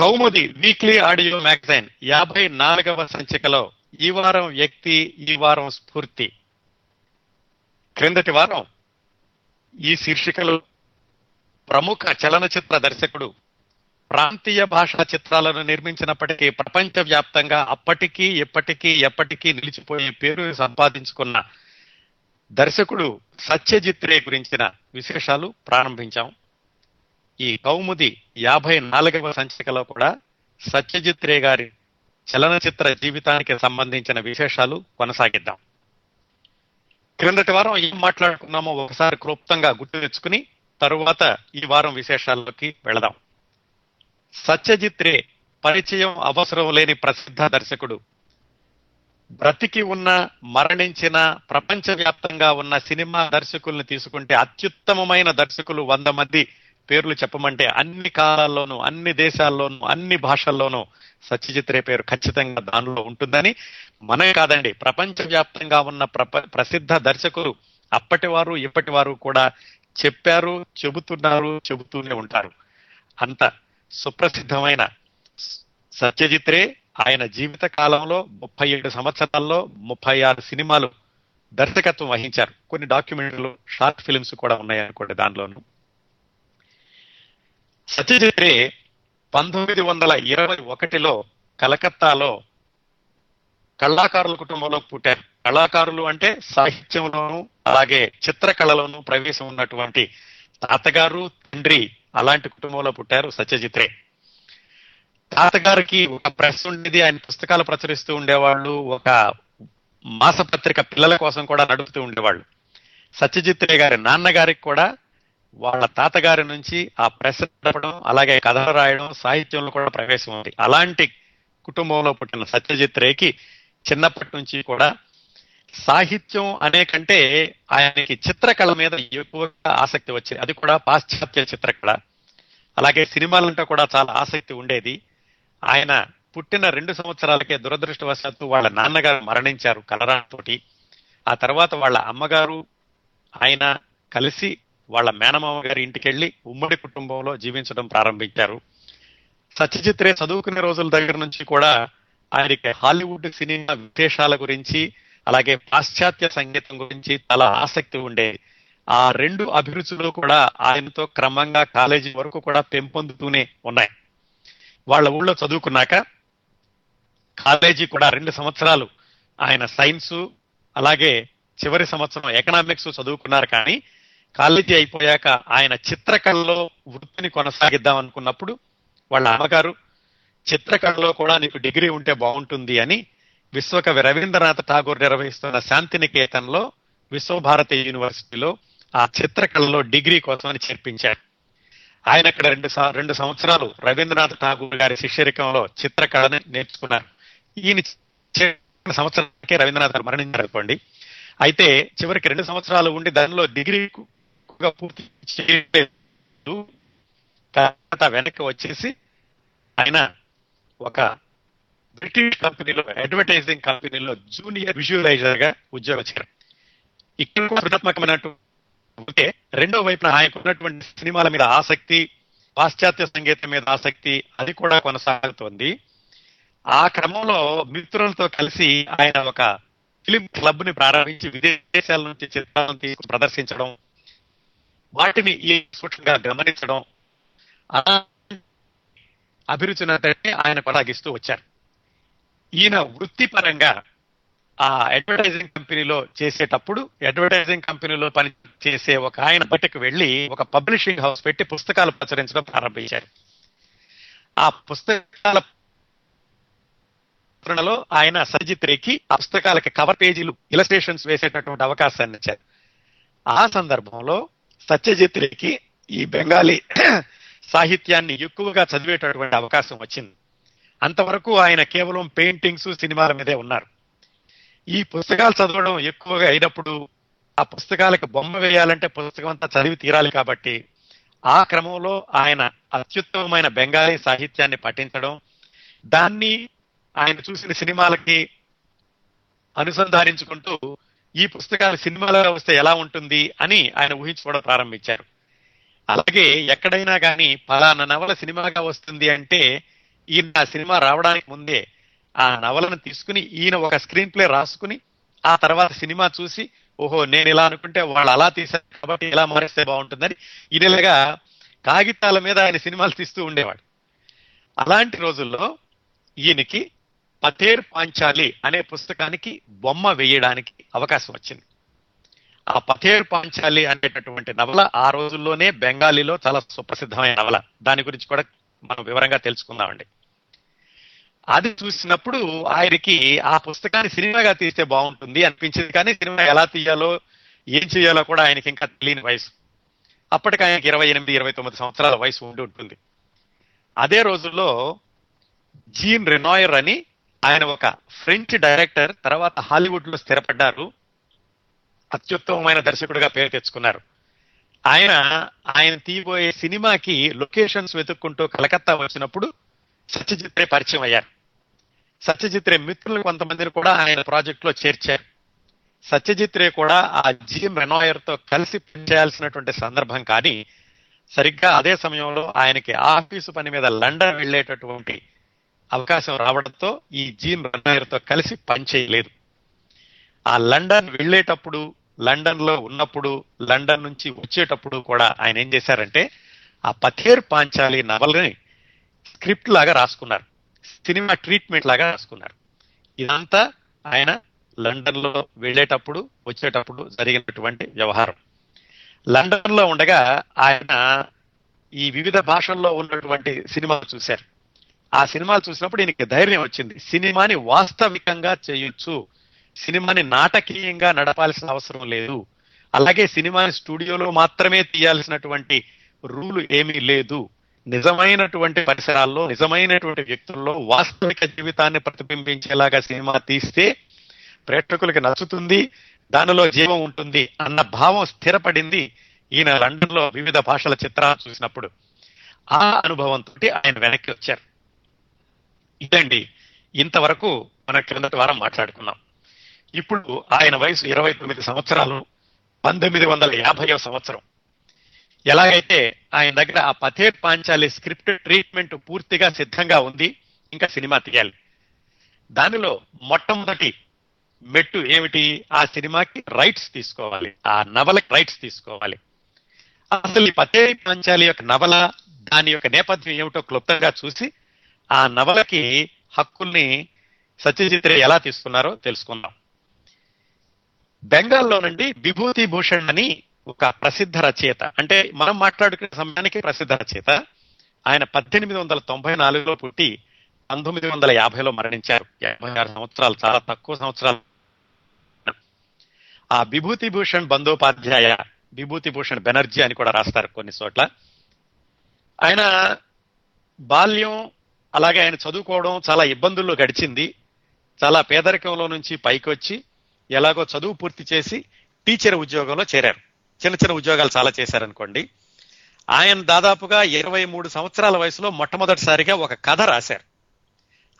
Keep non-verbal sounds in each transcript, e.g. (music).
కౌముది weekly audio magazine యాభై నాలుగవ సంచికలో ఈ వారం వ్యక్తి ఈ వారం స్ఫూర్తి. క్రిందటి వారం ఈ శీర్షికలు ప్రముఖ చలనచిత్ర దర్శకుడు ప్రాంతీయ భాషా చిత్రాలను నిర్మించినప్పటికీ ప్రపంచవ్యాప్తంగా అప్పటికీ ఎప్పటికీ ఎప్పటికీ నిలిచిపోయే పేరు సంపాదించుకున్న దర్శకుడు సత్యజిత్ రే గురించిన విశేషాలు ప్రారంభించాం. ఈ కౌముది యాభై నాలుగవ సంచికలో కూడా సత్యజిత్ రే గారి చలనచిత్ర జీవితానికి సంబంధించిన విశేషాలు కొనసాగిద్దాం. క్రిందటి వారం ఏం మాట్లాడుకున్నామో ఒకసారి క్లుప్తంగా గుర్తు తెచ్చుకుని తరువాత ఈ వారం విశేషాల్లోకి వెళదాం. సత్యజిత్ రే పరిచయం అవసరం లేని ప్రసిద్ధ దర్శకుడు. బ్రతికి ఉన్న మరణించిన ప్రపంచవ్యాప్తంగా ఉన్న సినిమా దర్శకుల్ని తీసుకుంటే అత్యుత్తమమైన దర్శకులు వంద మంది పేర్లు చెప్పమంటే అన్ని కాలాల్లోనూ అన్ని దేశాల్లోనూ అన్ని భాషల్లోనూ సత్యజిత్ రే పేరు ఖచ్చితంగా దానిలో ఉంటుందని మనమే కాదండి. ప్రపంచవ్యాప్తంగా ఉన్న ప్రప ప్రసిద్ధ దర్శకులు అప్పటి వారు ఇప్పటి వారు కూడా చెప్పారు చెబుతున్నారు చెబుతూనే ఉంటారు. అంత సుప్రసిద్ధమైన సత్యజిత్ రే ఆయన జీవిత కాలంలో ముప్పై ఏడు సంవత్సరాల్లో ముప్పై ఆరు సినిమాలు దర్శకత్వం వహించారు. కొన్ని డాక్యుమెంటరీలు షార్ట్ ఫిల్మ్స్ కూడా ఉన్నాయి అనుకోండి సత్యజిత్ రే పంతొమ్మిది వందల ఇరవై ఒకటిలో కలకత్తాలో కళాకారుల కుటుంబంలో పుట్టారు. కళాకారులు అంటే సాహిత్యంలోనూ అలాగే చిత్రకళలోనూ ప్రవేశం ఉన్నటువంటి తాతగారు తండ్రి అలాంటి కుటుంబంలో పుట్టారు సత్యజిత్రే. తాతగారికి ఒక ప్రెస్ ఉండేది ఆయన పుస్తకాలు ప్రచురిస్తూ ఉండేవాళ్ళు ఒక మాసపత్రిక పిల్లల కోసం కూడా నడుపుతూ ఉండేవాళ్ళు. సత్యజిత్ రే గారి నాన్నగారికి కూడా వాళ్ళ తాతగారి నుంచి ఆ ప్రెస్ నడపడం అలాగే కథలు రాయడం సాహిత్యంలో కూడా ప్రవేశం ఉంది. అలాంటి కుటుంబంలో పుట్టిన సత్యజిత్ రేకి చిన్నప్పటి నుంచి కూడా సాహిత్యం అనే కంటే ఆయనకి చిత్రకళ మీద ఎక్కువగా ఆసక్తి వచ్చేది. అది కూడా పాశ్చాత్య చిత్రకళ. అలాగే సినిమాలంటే కూడా చాలా ఆసక్తి ఉండేది. ఆయన పుట్టిన రెండు సంవత్సరాలకే దురదృష్టవశాత్తు వాళ్ళ నాన్నగారు మరణించారు కలరాతోటి ఆ తర్వాత వాళ్ళ అమ్మగారు ఆయన కలిసి వాళ్ళ మేనమామ గారి ఇంటికి ఉమ్మడి కుటుంబంలో జీవించడం ప్రారంభించారు. సత్యజిత్ రే చదువుకునే రోజుల దగ్గర నుంచి కూడా ఆయనకి హాలీవుడ్ సినిమా విశేషాల గురించి అలాగే పాశ్చాత్య సంగీతం గురించి చాలా ఆసక్తి ఉండేది ఆ రెండు అభిరుచులు కూడా ఆయనతో క్రమంగా కాలేజీ వరకు కూడా పెంపొందుతూనే ఉన్నాయి. వాళ్ళ ఊళ్ళో చదువుకున్నాక కాలేజీ కూడా రెండు సంవత్సరాలు ఆయన సైన్స్ అలాగే చివరి సంవత్సరం ఎకనామిక్స్ చదువుకున్నారు కానీ కాలేజీ అయిపోయాక ఆయన చిత్రకళలో వృత్తిని కొనసాగిద్దాం అనుకున్నప్పుడు వాళ్ళ అమ్మగారు చిత్రకళలో కూడా నీకు డిగ్రీ ఉంటే బాగుంటుంది అని విశ్వకవి రవీంద్రనాథ్ ఠాగూర్ నిర్వహిస్తున్న శాంతినికేతన్లో విశ్వభారతి యూనివర్సిటీలో ఆ చిత్రకళలో డిగ్రీ కోసమని చేర్పించారు. ఆయన అక్కడ రెండు రెండు సంవత్సరాలు రవీంద్రనాథ్ ఠాగూర్ గారి శిష్యరికంలో చిత్రకళని నేర్చుకున్నారు. ఈయన సంవత్సరానికి రవీంద్రనాథ్ గారు మరణించారు అనుకోండి అయితే చివరికి రెండు సంవత్సరాలు ఉండి దానిలో డిగ్రీ పూర్తి చేయలేదు. తర్వాత వెనక్కి వచ్చేసి ఆయన ఒక బ్రిటిష్ కంపెనీలో అడ్వర్టైజింగ్ కంపెనీలో జూనియర్ విజువలైజర్గా ఉద్యోగం చేశారు. ఇక్కడ కూడా రెండో వైపున ఆయనకున్నటువంటి సినిమాల మీద ఆసక్తి పాశ్చాత్య సంగీతం మీద ఆసక్తి అది కూడా కొనసాగుతోంది. ఆ క్రమంలో మిత్రులతో కలిసి ఆయన ఒక ఫిలిం క్లబ్ని ప్రారంభించి విదేశాల నుంచి చిత్రాలను తీసుకు ప్రదర్శించడం వాటిని ఈ సూక్ష్మంగా గమనించడం అలా అభిరుచినంతటి ఆయన కొనసాగిస్తూ వచ్చారు. ఈయన వృత్తిపరంగా ఆ అడ్వర్టైజింగ్ కంపెనీలో చేసేటప్పుడు అడ్వర్టైజింగ్ కంపెనీలో పని చేసే ఒక ఆయన బయటకు వెళ్ళి ఒక పబ్లిషింగ్ హౌస్ పెట్టి పుస్తకాలు ప్రచురించడం ప్రారంభించారు. ఆ పుస్తకాల ప్రచురణలో ఆయన సజిత్ రేకి ఆ పుస్తకాలకి కవర్ పేజీలు ఇలస్ట్రేషన్స్ వేసేటటువంటి అవకాశాన్ని ఇచ్చారు. ఆ సందర్భంలో సత్యజిత్ రేకి ఈ బెంగాలీ సాహిత్యాన్ని ఎక్కువగా చదివేటటువంటి అవకాశం వచ్చింది. అంతవరకు ఆయన కేవలం పెయింటింగ్స్ సినిమాల మీదే ఉన్నారు. ఈ పుస్తకాలు చదవడం ఎక్కువగా అయినప్పుడు ఆ పుస్తకాలకు బొమ్మ వేయాలంటే పుస్తకం అంతా చదివి తీరాలి కాబట్టి ఆ క్రమంలో ఆయన అత్యుత్తమమైన బెంగాలీ సాహిత్యాన్ని పఠించడం దాన్ని ఆయన చూసిన సినిమాలకి అనుసంధానించుకుంటూ ఈ పుస్తకాలు సినిమాలో వస్తే ఎలా ఉంటుంది అని ఆయన ఊహించుకోవడం ప్రారంభించారు. అలాగే ఎక్కడైనా కానీ పలానా నవల సినిమాగా వస్తుంది అంటే ఈయన ఆ సినిమా రావడానికి ముందే ఆ నవలను తీసుకుని ఈయన ఒక స్క్రీన్ ప్లే రాసుకుని ఆ తర్వాత సినిమా చూసి ఓహో నేను ఇలా అనుకుంటే వాళ్ళు అలా తీశారు కాబట్టి ఇలా మారిస్తే బాగుంటుందని ఈయనలుగా కాగితాల మీద ఆయన సినిమాలు తీస్తూ ఉండేవాడు. అలాంటి రోజుల్లో ఈయనకి పతేర్ పాంచాలి అనే పుస్తకానికి బొమ్మ వేయడానికి అవకాశం వచ్చింది. ఆ పథేర్ పాంచాలి అనేటటువంటి నవల ఆ రోజుల్లోనే బెంగాలీలో చాలా సుప్రసిద్ధమైన నవల. దాని గురించి కూడా మనం వివరంగా తెలుసుకుందామండి. అది చూసినప్పుడు ఆయనకి ఆ పుస్తకాన్ని సినిమాగా తీస్తే బాగుంటుంది అనిపించింది కానీ సినిమా ఎలా తీయాలో ఏం చేయాలో కూడా ఆయనకి ఇంకా తెలియని వయసు. అప్పటికి ఆయనకి ఇరవై ఎనిమిది ఇరవై తొమ్మిది సంవత్సరాల వయసు ఉండి ఉంటుంది. అదే రోజుల్లో జీన్ రెనాయర్ అని ఆయన ఒక ఫ్రెంచ్ డైరెక్టర్ తర్వాత హాలీవుడ్లో స్థిరపడ్డారు. అత్యుత్తమమైన దర్శకుడిగా పేరు తెచ్చుకున్నారు. ఆయన ఆయన తీయబోయే సినిమాకి లొకేషన్స్ వెతుక్కుంటూ కలకత్తా వచ్చినప్పుడు సత్యజిత్రే పరిచయం అయ్యారు. సత్యజిత్రే మిత్రులు కొంతమందిని కూడా ఆయన ప్రాజెక్ట్లో చేర్చారు. సత్యజిత్రే కూడా ఆ జిఎం రెనాయర్తో కలిసి పనిచేయాల్సినటువంటి సందర్భం కానీ సరిగ్గా అదే సమయంలో ఆయనకి ఆఫీసు పని మీద లండన్ వెళ్ళేటటువంటి అవకాశం రావడంతో ఈ జీన్ రెనాయర్ కలిసి పనిచేయలేదు ఆ లండన్ వెళ్ళేటప్పుడు లండన్లో ఉన్నప్పుడు లండన్ నుంచి వచ్చేటప్పుడు కూడా ఆయన ఏం చేశారంటే ఆ పథేర్ పాంచాలి నవల్ని స్క్రిప్ట్ లాగా రాసుకున్నారు. సినిమా ట్రీట్మెంట్ లాగా రాసుకున్నారు. ఇదంతా ఆయన లండన్లో వెళ్ళేటప్పుడు వచ్చేటప్పుడు జరిగినటువంటి వ్యవహారం. లండన్లో ఉండగా ఆయన ఈ వివిధ భాషల్లో ఉన్నటువంటి సినిమాలు చూశారు. ఆ సినిమాలు చూసినప్పుడు ఈయనకి ధైర్యం వచ్చింది. సినిమాని వాస్తవికంగా చేయొచ్చు. సినిమాని నాటకీయంగా నడపాల్సిన అవసరం లేదు. అలాగే సినిమాని స్టూడియోలో మాత్రమే తీయాల్సినటువంటి రూలు ఏమీ లేదు. నిజమైనటువంటి పరిసరాల్లో నిజమైనటువంటి వ్యక్తుల్లో వాస్తవిక జీవితాన్ని ప్రతిబింబించేలాగా సినిమా తీస్తే ప్రేక్షకులకి నచ్చుతుంది దానిలో జీవం ఉంటుంది అన్న భావం స్థిరపడింది ఈయన లండన్లో వివిధ భాషల చిత్రాలు చూసినప్పుడు. ఆ అనుభవంతో ఆయన వెనక్కి వచ్చారు. ఇదండి. ఇంతవరకు మన క్రిందటి వారం మాట్లాడుకున్నాం. ఇప్పుడు ఆయన వయసు ఇరవై తొమ్మిది సంవత్సరాలు పంతొమ్మిది వందల యాభై సంవత్సరం. ఎలాగైతే ఆయన దగ్గర ఆ పథేర్ పాంచాలి స్క్రిప్ట్ ట్రీట్మెంట్ పూర్తిగా సిద్ధంగా ఉంది ఇంకా సినిమా తీయాలి. దానిలో మొట్టమొదటి మెట్టు ఏమిటి? ఆ సినిమాకి రైట్స్ తీసుకోవాలి. ఆ నవలకి రైట్స్ తీసుకోవాలి. అసలు ఈ పతేరి పాంచాలి యొక్క నవల దాని యొక్క నేపథ్యం ఏమిటో క్లుప్తంగా చూసి ఆ నవలకి హక్కుల్ని సత్యజిత్ రే ఎలా తీసుకున్నారో తెలుసుకుందాం. బెంగాల్లో నుండి విభూతి భూషణ్ అని ఒక ప్రసిద్ధ రచయిత అంటే మనం మాట్లాడుకునే సమయానికి ప్రసిద్ధ రచయిత ఆయన పద్దెనిమిది వందల తొంభై నాలుగులో పుట్టి పంతొమ్మిది వందల యాభైలో మరణించారు. యాభై ఆరు సంవత్సరాలు చాలా తక్కువ సంవత్సరాలు. ఆ విభూతి భూషణ్ బందోపాధ్యాయ విభూతి భూషణ్ బెనర్జీ అని కూడా రాస్తారు కొన్ని చోట్ల. ఆయన బాల్యం అలాగే ఆయన చదువుకోవడం చాలా ఇబ్బందుల్లో గడిచింది. చాలా పేదరికంలో నుంచి పైకి వచ్చి ఎలాగో చదువు పూర్తి చేసి టీచర్ ఉద్యోగంలో చేరారు. చిన్న చిన్న ఉద్యోగాలు చాలా చేశారనుకోండి. ఆయన దాదాపుగా ఇరవై మూడు సంవత్సరాల వయసులో మొట్టమొదటిసారిగా ఒక కథ రాశారు.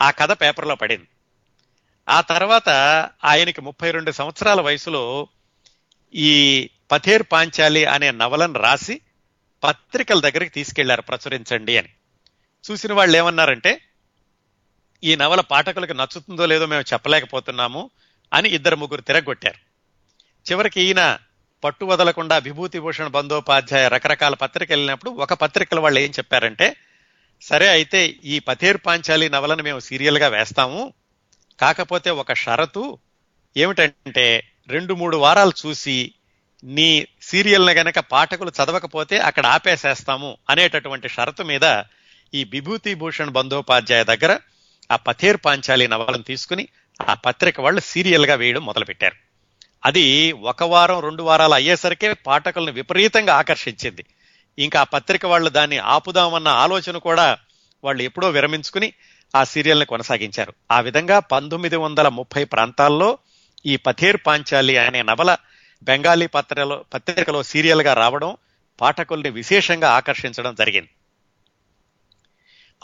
ఆ కథ పేపర్లో పడింది. ఆ తర్వాత ఆయనకి ముప్పై రెండు సంవత్సరాల వయసులో ఈ పథేర్ పాంచాలి అనే నవలను రాసి పత్రికల దగ్గరికి తీసుకెళ్ళారు ప్రచురించండి అని. చూసిన వాళ్ళు ఏమన్నారంటే ఈ నవల పాఠకులకు నచ్చుతుందో లేదో మేము చెప్పలేకపోతున్నాము అని ఇద్దరు ముగ్గురు తిరగొట్టారు. చివరికి ఈయన పట్టు వదలకుండా విభూతి భూషణ బందోపాధ్యాయ రకరకాల పత్రికలు వెళ్ళినప్పుడు ఒక పత్రికల వాళ్ళు ఏం చెప్పారంటే సరే అయితే ఈ పథేర్ పాంచాలి నవలను మేము సీరియల్గా వేస్తాము కాకపోతే ఒక షరతు ఏమిటంటే రెండు మూడు వారాలు చూసి నీ సీరియల్ని గనక పాఠకులు చదవకపోతే అక్కడ ఆపేసేస్తాము అనేటటువంటి షరతు మీద ఈ విభూతి భూషణ్ బందోపాధ్యాయ దగ్గర ఆ పథేర్ పాంచాలి నవలను తీసుకుని ఆ పత్రిక వాళ్ళు సీరియల్గా వేయడం మొదలుపెట్టారు. అది ఒక వారం రెండు వారాలు అయ్యేసరికే పాఠకులను విపరీతంగా ఆకర్షించింది. ఇంకా ఆ పత్రిక వాళ్ళు దాన్ని ఆపుదామన్న ఆలోచన కూడా వాళ్ళు ఎప్పుడో విరమించుకుని ఆ సీరియల్ని కొనసాగించారు. ఆ విధంగా పంతొమ్మిది వందల ముప్పై ప్రాంతాల్లో ఈ పథేర్ పాంచాలి అనే నవల బెంగాలీ పత్రికలో పత్రికలో సీరియల్గా రావడం పాఠకుల్ని విశేషంగా ఆకర్షించడం జరిగింది.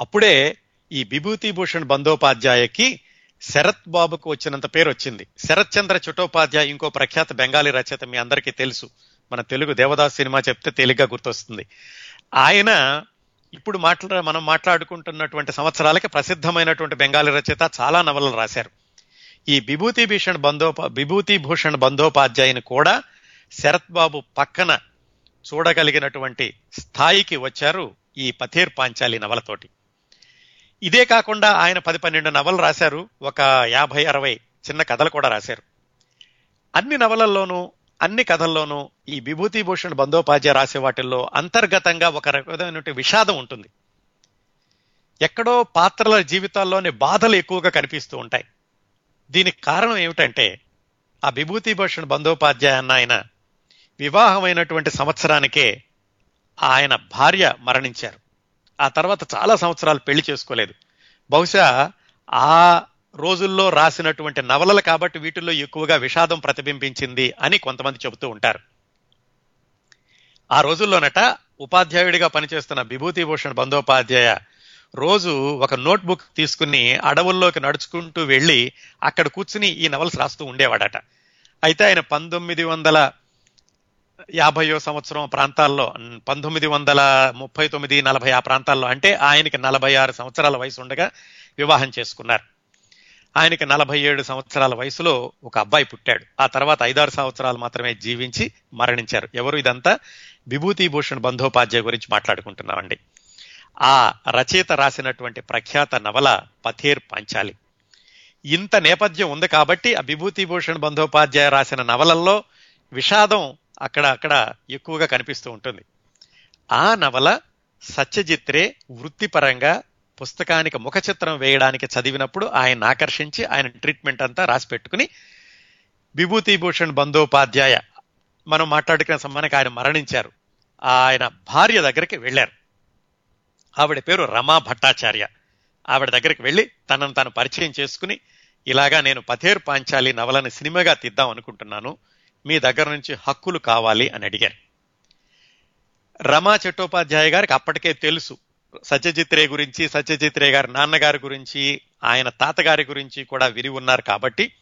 అప్పుడే ఈ విభూతిభూషణ్ బందోపాధ్యాయకి శరత్ బాబుకు వచ్చినంత పేరు వచ్చింది. శరత్ చంద్ర ఇంకో ప్రఖ్యాత బెంగాలీ రచయిత మీ అందరికీ తెలుసు. మన తెలుగు దేవదాస్ సినిమా చెప్తే తేలిగ్గా గుర్తొస్తుంది. ఆయన ఇప్పుడు మాట్లా మనం మాట్లాడుకుంటున్నటువంటి సంవత్సరాలకి ప్రసిద్ధమైనటువంటి బెంగాలీ రచయిత చాలా నవలలు రాశారు. ఈ విభూతి భూషణ్ బందోపా విభూతి భూషణ్ బందోపాధ్యాయుని కూడా శరత్ బాబు పక్కన చూడగలిగినటువంటి స్థాయికి వచ్చారు ఈ పథేర్ పాంచాలి నవలతోటి ఇదే కాకుండా ఆయన పది పన్నెండు నవలు రాశారు ఒక యాభై అరవై చిన్న కథలు కూడా రాశారు. అన్ని నవలల్లోనూ అన్ని కథల్లోనూ ఈ విభూతిభూషణ్ బందోపాధ్యాయ రాసే వాటిల్లో అంతర్గతంగా ఒక రకమైన విషాదం ఉంటుంది. ఎక్కడో పాత్రల జీవితాల్లోని బాధలు ఎక్కువగా కనిపిస్తూ ఉంటాయి. దీనికి కారణం ఏమిటంటే ఆ విభూతిభూషణ్ బందోపాధ్యాయ అన్న ఆయన వివాహమైనటువంటి సంవత్సరానికే ఆయన భార్య మరణించారు. ఆ తర్వాత చాలా సంవత్సరాలు పెళ్ళి చేసుకోలేదు. బహుశా ఆ రోజుల్లో రాసినటువంటి నవలలు కాబట్టి వీటిల్లో ఎక్కువగా విషాదం ప్రతిబింబించింది అని కొంతమంది చెబుతూ ఉంటారు. ఆ రోజుల్లోనట ఉపాధ్యాయుడిగా పనిచేస్తున్న విభూతిభూషణ్ బందోపాధ్యాయ రోజు ఒక నోట్బుక్ తీసుకుని అడవుల్లోకి నడుచుకుంటూ వెళ్ళి అక్కడ కూర్చుని ఈ నవల్స్ రాస్తూ ఉండేవాడట. అయితే ఆయన పంతొమ్మిది వందల యాభయో సంవత్సరం ప్రాంతాల్లో పంతొమ్మిది వందల ముప్పై తొమ్మిది నలభై ఆ ప్రాంతాల్లో అంటే ఆయనకి నలభై ఆరు సంవత్సరాల వయసు ఉండగా వివాహం చేసుకున్నారు. ఆయనకి నలభై ఏడు సంవత్సరాల వయసులో ఒక అబ్బాయి పుట్టాడు. ఆ తర్వాత ఐదారు సంవత్సరాలు మాత్రమే జీవించి మరణించారు. ఎవరు ఇదంతా? విభూతిభూషణ్ బంధోపాధ్యాయ గురించి మాట్లాడుకుంటున్నామండి. ఆ రచయిత రాసినటువంటి ప్రఖ్యాత నవల పథేర్ పంచాలి. ఇంత నేపథ్యం ఉంది కాబట్టి ఆ విభూతి భూషణ్ బంధోపాధ్యాయ రాసిన నవలల్లో విషాదం అక్కడ అక్కడ ఎక్కువగా కనిపిస్తూ ఉంటుంది. ఆ నవల సత్యజిత్రే వృత్తిపరంగా పుస్తకానికి ముఖ చిత్రం వేయడానికి చదివినప్పుడు ఆయన ఆకర్షించి ఆయన ట్రీట్మెంట్ అంతా రాసి పెట్టుకుని విభూతి భూషణ్ బందోపాధ్యాయ మనం మాట్లాడుకున్న సమ్మానికి ఆయన మరణించారు. ఆయన భార్య దగ్గరికి వెళ్ళారు. ఆవిడ పేరు రమా భట్టాచార్య. ఆవిడ దగ్గరికి వెళ్ళి తనను తాను పరిచయం చేసుకుని ఇలాగా నేను పథేర్ పాంచాలి నవలని సినిమాగా తీద్దాం అనుకుంటున్నాను. మీ దగ్గర నుంచి హక్కులు కావాలి అని అడిగారు. రమా చట్టోపాధ్యాయ గారికి అప్పటికే తెలుసు. సత్యజిత్ రే గురించి సత్యజిత్ రే గారి నాన్నగారి గురించి ఆయన తాతగారి గురించి కూడా విరి ఉన్నారు కాబట్టి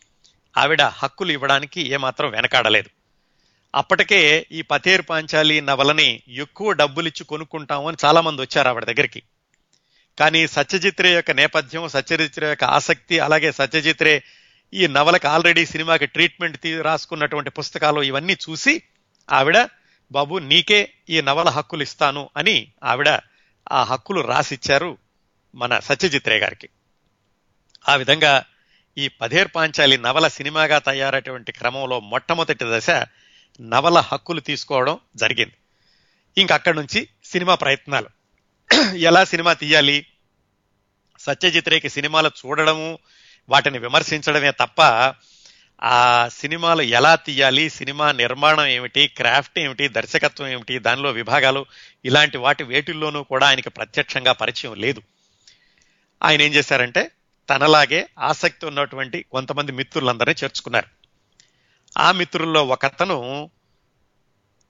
ఆవిడ హక్కులు ఇవ్వడానికి ఏమాత్రం వెనకాడలేదు. అప్పటికే ఈ పతేర్ పాంచాలి నవలని ఎక్కువ డబ్బులిచ్చి కొనుక్కుంటాము అని చాలా మంది వచ్చారు ఆవిడ దగ్గరికి. కానీ సత్యజిత్రే యొక్క నేపథ్యం సత్యజిత్రే యొక్క ఆసక్తి అలాగే సత్యజిత్రే ఈ నవలకు ఆల్రెడీ సినిమాకి ట్రీట్మెంట్ రాసుకున్నటువంటి పుస్తకాలు ఇవన్నీ చూసి ఆవిడ బాబు నీకే ఈ నవల హక్కులు ఇస్తాను అని ఆవిడ ఆ హక్కులు రాసిచ్చారు మన సత్యజిత్రే గారికి. ఆ విధంగా ఈ పదేర్ పాంచాలి నవల సినిమాగా తయారైనటువంటి క్రమంలో మొట్టమొదటి దశ నవల హక్కులు తీసుకోవడం జరిగింది. ఇంకక్కడి నుంచి సినిమా ప్రయత్నాలు. ఎలా సినిమా తీయాలి? సత్యజిత్రేకి సినిమాలు చూడడము వాటిని విమర్శించడమే తప్ప ఆ సినిమాలు ఎలా తీయాలి సినిమా నిర్మాణం ఏమిటి క్రాఫ్ట్ ఏమిటి దర్శకత్వం ఏమిటి దానిలో విభాగాలు ఇలాంటి వాటి వేటిల్లోనూ కూడా ఆయనకి ప్రత్యక్షంగా పరిచయం లేదు. ఆయన ఏం చేశారంటే తనలాగే ఆసక్తి ఉన్నటువంటి కొంతమంది మిత్రులందరినీ చేర్చుకున్నారు. ఆ మిత్రుల్లో ఒకతను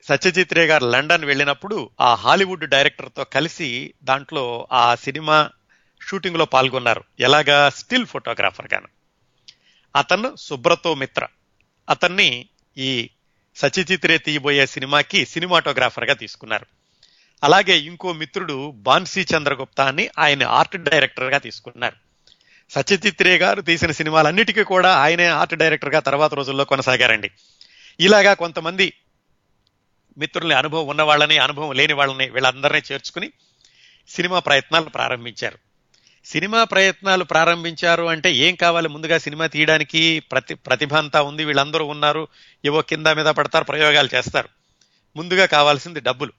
సత్యజిత్ రే గారు లండన్ వెళ్ళినప్పుడు ఆ హాలీవుడ్ డైరెక్టర్తో కలిసి దాంట్లో ఆ సినిమా షూటింగ్లో పాల్గొన్నారు. ఎలాగా? స్టిల్ ఫోటోగ్రాఫర్ గాను. అతను సుబ్రతో మిత్ర. అతన్ని ఈ సత్యజిత్ రే తీయబోయే సినిమాకి సినిమాటోగ్రాఫర్గా తీసుకున్నారు. అలాగే ఇంకో మిత్రుడు బాన్సీ చంద్రగుప్తా అని ఆయన ఆర్ట్ డైరెక్టర్గా తీసుకున్నారు. సత్యజిత్ రే గారు తీసిన సినిమాలన్నిటికీ కూడా ఆయనే ఆర్ట్ డైరెక్టర్గా తర్వాత రోజుల్లో కొనసాగారండి. ఇలాగా కొంతమంది మిత్రుల్ని అనుభవం ఉన్న వాళ్ళని అనుభవం లేని వాళ్ళని వీళ్ళందరినీ చేర్చుకుని సినిమా ప్రయత్నాలు ప్రారంభించారు. సినిమా ప్రయత్నాలు ప్రారంభించారు అంటే ఏం కావాలి? ముందుగా సినిమా తీయడానికి ప్రతి ప్రతిభ అంతా ఉంది వీళ్ళందరూ ఉన్నారు ఏవో కింద మీద పడతారు ప్రయోగాలు చేస్తారు. ముందుగా కావాల్సింది డబ్బులు.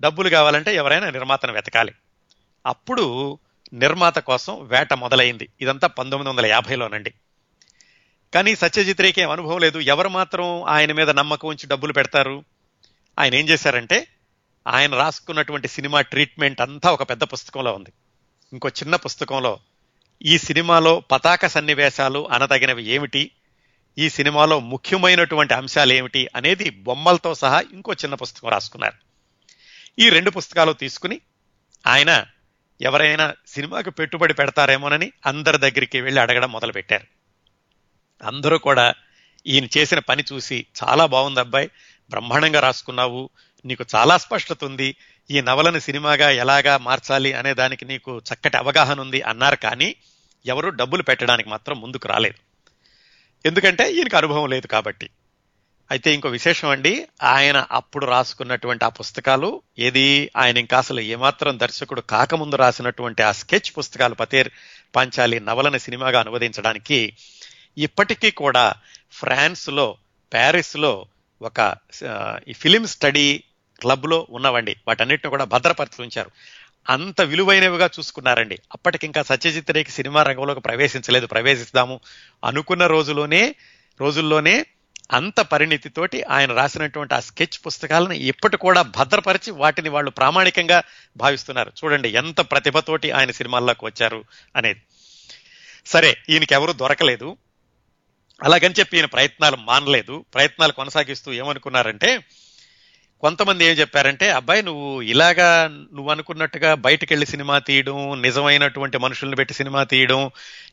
డబ్బులు కావాలంటే ఎవరైనా నిర్మాతను వెతకాలి. అప్పుడు నిర్మాత కోసం వేట మొదలైంది. ఇదంతా పంతొమ్మిది వందల యాభైలోనండి. కానీ సత్యజిత్ రేకి ఏం అనుభవం లేదు. ఎవరు మాత్రం ఆయన మీద నమ్మకం ఉంచి డబ్బులు పెడతారు? ఆయన ఏం చేశారంటే ఆయన రాసుకున్నటువంటి సినిమా ట్రీట్మెంట్ అంతా ఒక పెద్ద పుస్తకంలో ఉంది. ఇంకో చిన్న పుస్తకంలో ఈ సినిమాలో పతాక సన్నివేశాలు అనదగినవి ఏమిటి? ఈ సినిమాలో ముఖ్యమైనటువంటి అంశాలు ఏమిటి? అనేది బొమ్మలతో సహా ఇంకో చిన్న పుస్తకం రాసుకున్నారు. ఈ రెండు పుస్తకాలు తీసుకుని ఆయన ఎవరైనా సినిమాకు పెట్టుబడి పెడతారేమోనని అందరి దగ్గరికి వెళ్ళి అడగడం మొదలుపెట్టారు. అందరూ కూడా ఈయన చేసిన పని చూసి చాలా బాగుంది అబ్బాయి బ్రహ్మాండంగా రాసుకున్నావు నీకు చాలా స్పష్టత ఉంది. ఈ నవలను సినిమాగా ఎలాగా మార్చాలి అనే దానికి నీకు చక్కటి అవగాహన ఉంది అన్నారు కానీ ఎవరు డబ్బులు పెట్టడానికి మాత్రం ముందుకు రాలేదు. ఎందుకంటే ఈయనకు అనుభవం లేదు కాబట్టి. అయితే ఇంకో విశేషం అండి ఆయన అప్పుడు రాసుకున్నటువంటి ఆ పుస్తకాలు ఏది ఆయన ఇంకా అసలు ఏమాత్రం దర్శకుడు కాకముందు రాసినటువంటి ఆ స్కెచ్ పుస్తకాలు పతేర్ పాంచాలి నవలని సినిమాగా అనువదించడానికి ఇప్పటికీ కూడా ఫ్రాన్స్లో ప్యారిస్లో ఒక ఈ ఫిలిం స్టడీ క్లబ్లో ఉన్నవండి వాటన్నిటిని కూడా భద్రపరిచి ఉంచారు అంత విలువైనవిగా చూసుకున్నారండి. అప్పటికింకా సత్యజిత్ రేకి సినిమా రంగంలోకి ప్రవేశించలేదు. ప్రవేశిస్తాము అనుకున్న రోజులోనే రోజుల్లోనే అంత పరిణితితోటి ఆయన రాసినటువంటి ఆ స్కెచ్ పుస్తకాలను ఇప్పటి కూడా భద్రపరిచి వాటిని వాళ్ళు ప్రామాణికంగా భావిస్తున్నారు. చూడండి ఎంత ప్రతిభతోటి ఆయన సినిమాల్లోకి వచ్చారు అనేది. సరే ఈయనకెవరూ దొరకలేదు. అలాగని చెప్పి ఈయన ప్రయత్నాలు మానలేదు. ప్రయత్నాలు కొనసాగిస్తూ ఏమనుకున్నారంటే కొంతమంది ఏం చెప్పారంటే అబ్బాయి నువ్వు ఇలాగా నువ్వు అనుకున్నట్టుగా బయటకు వెళ్ళి సినిమా తీయడం నిజమైనటువంటి మనుషుల్ని పెట్టి సినిమా తీయడం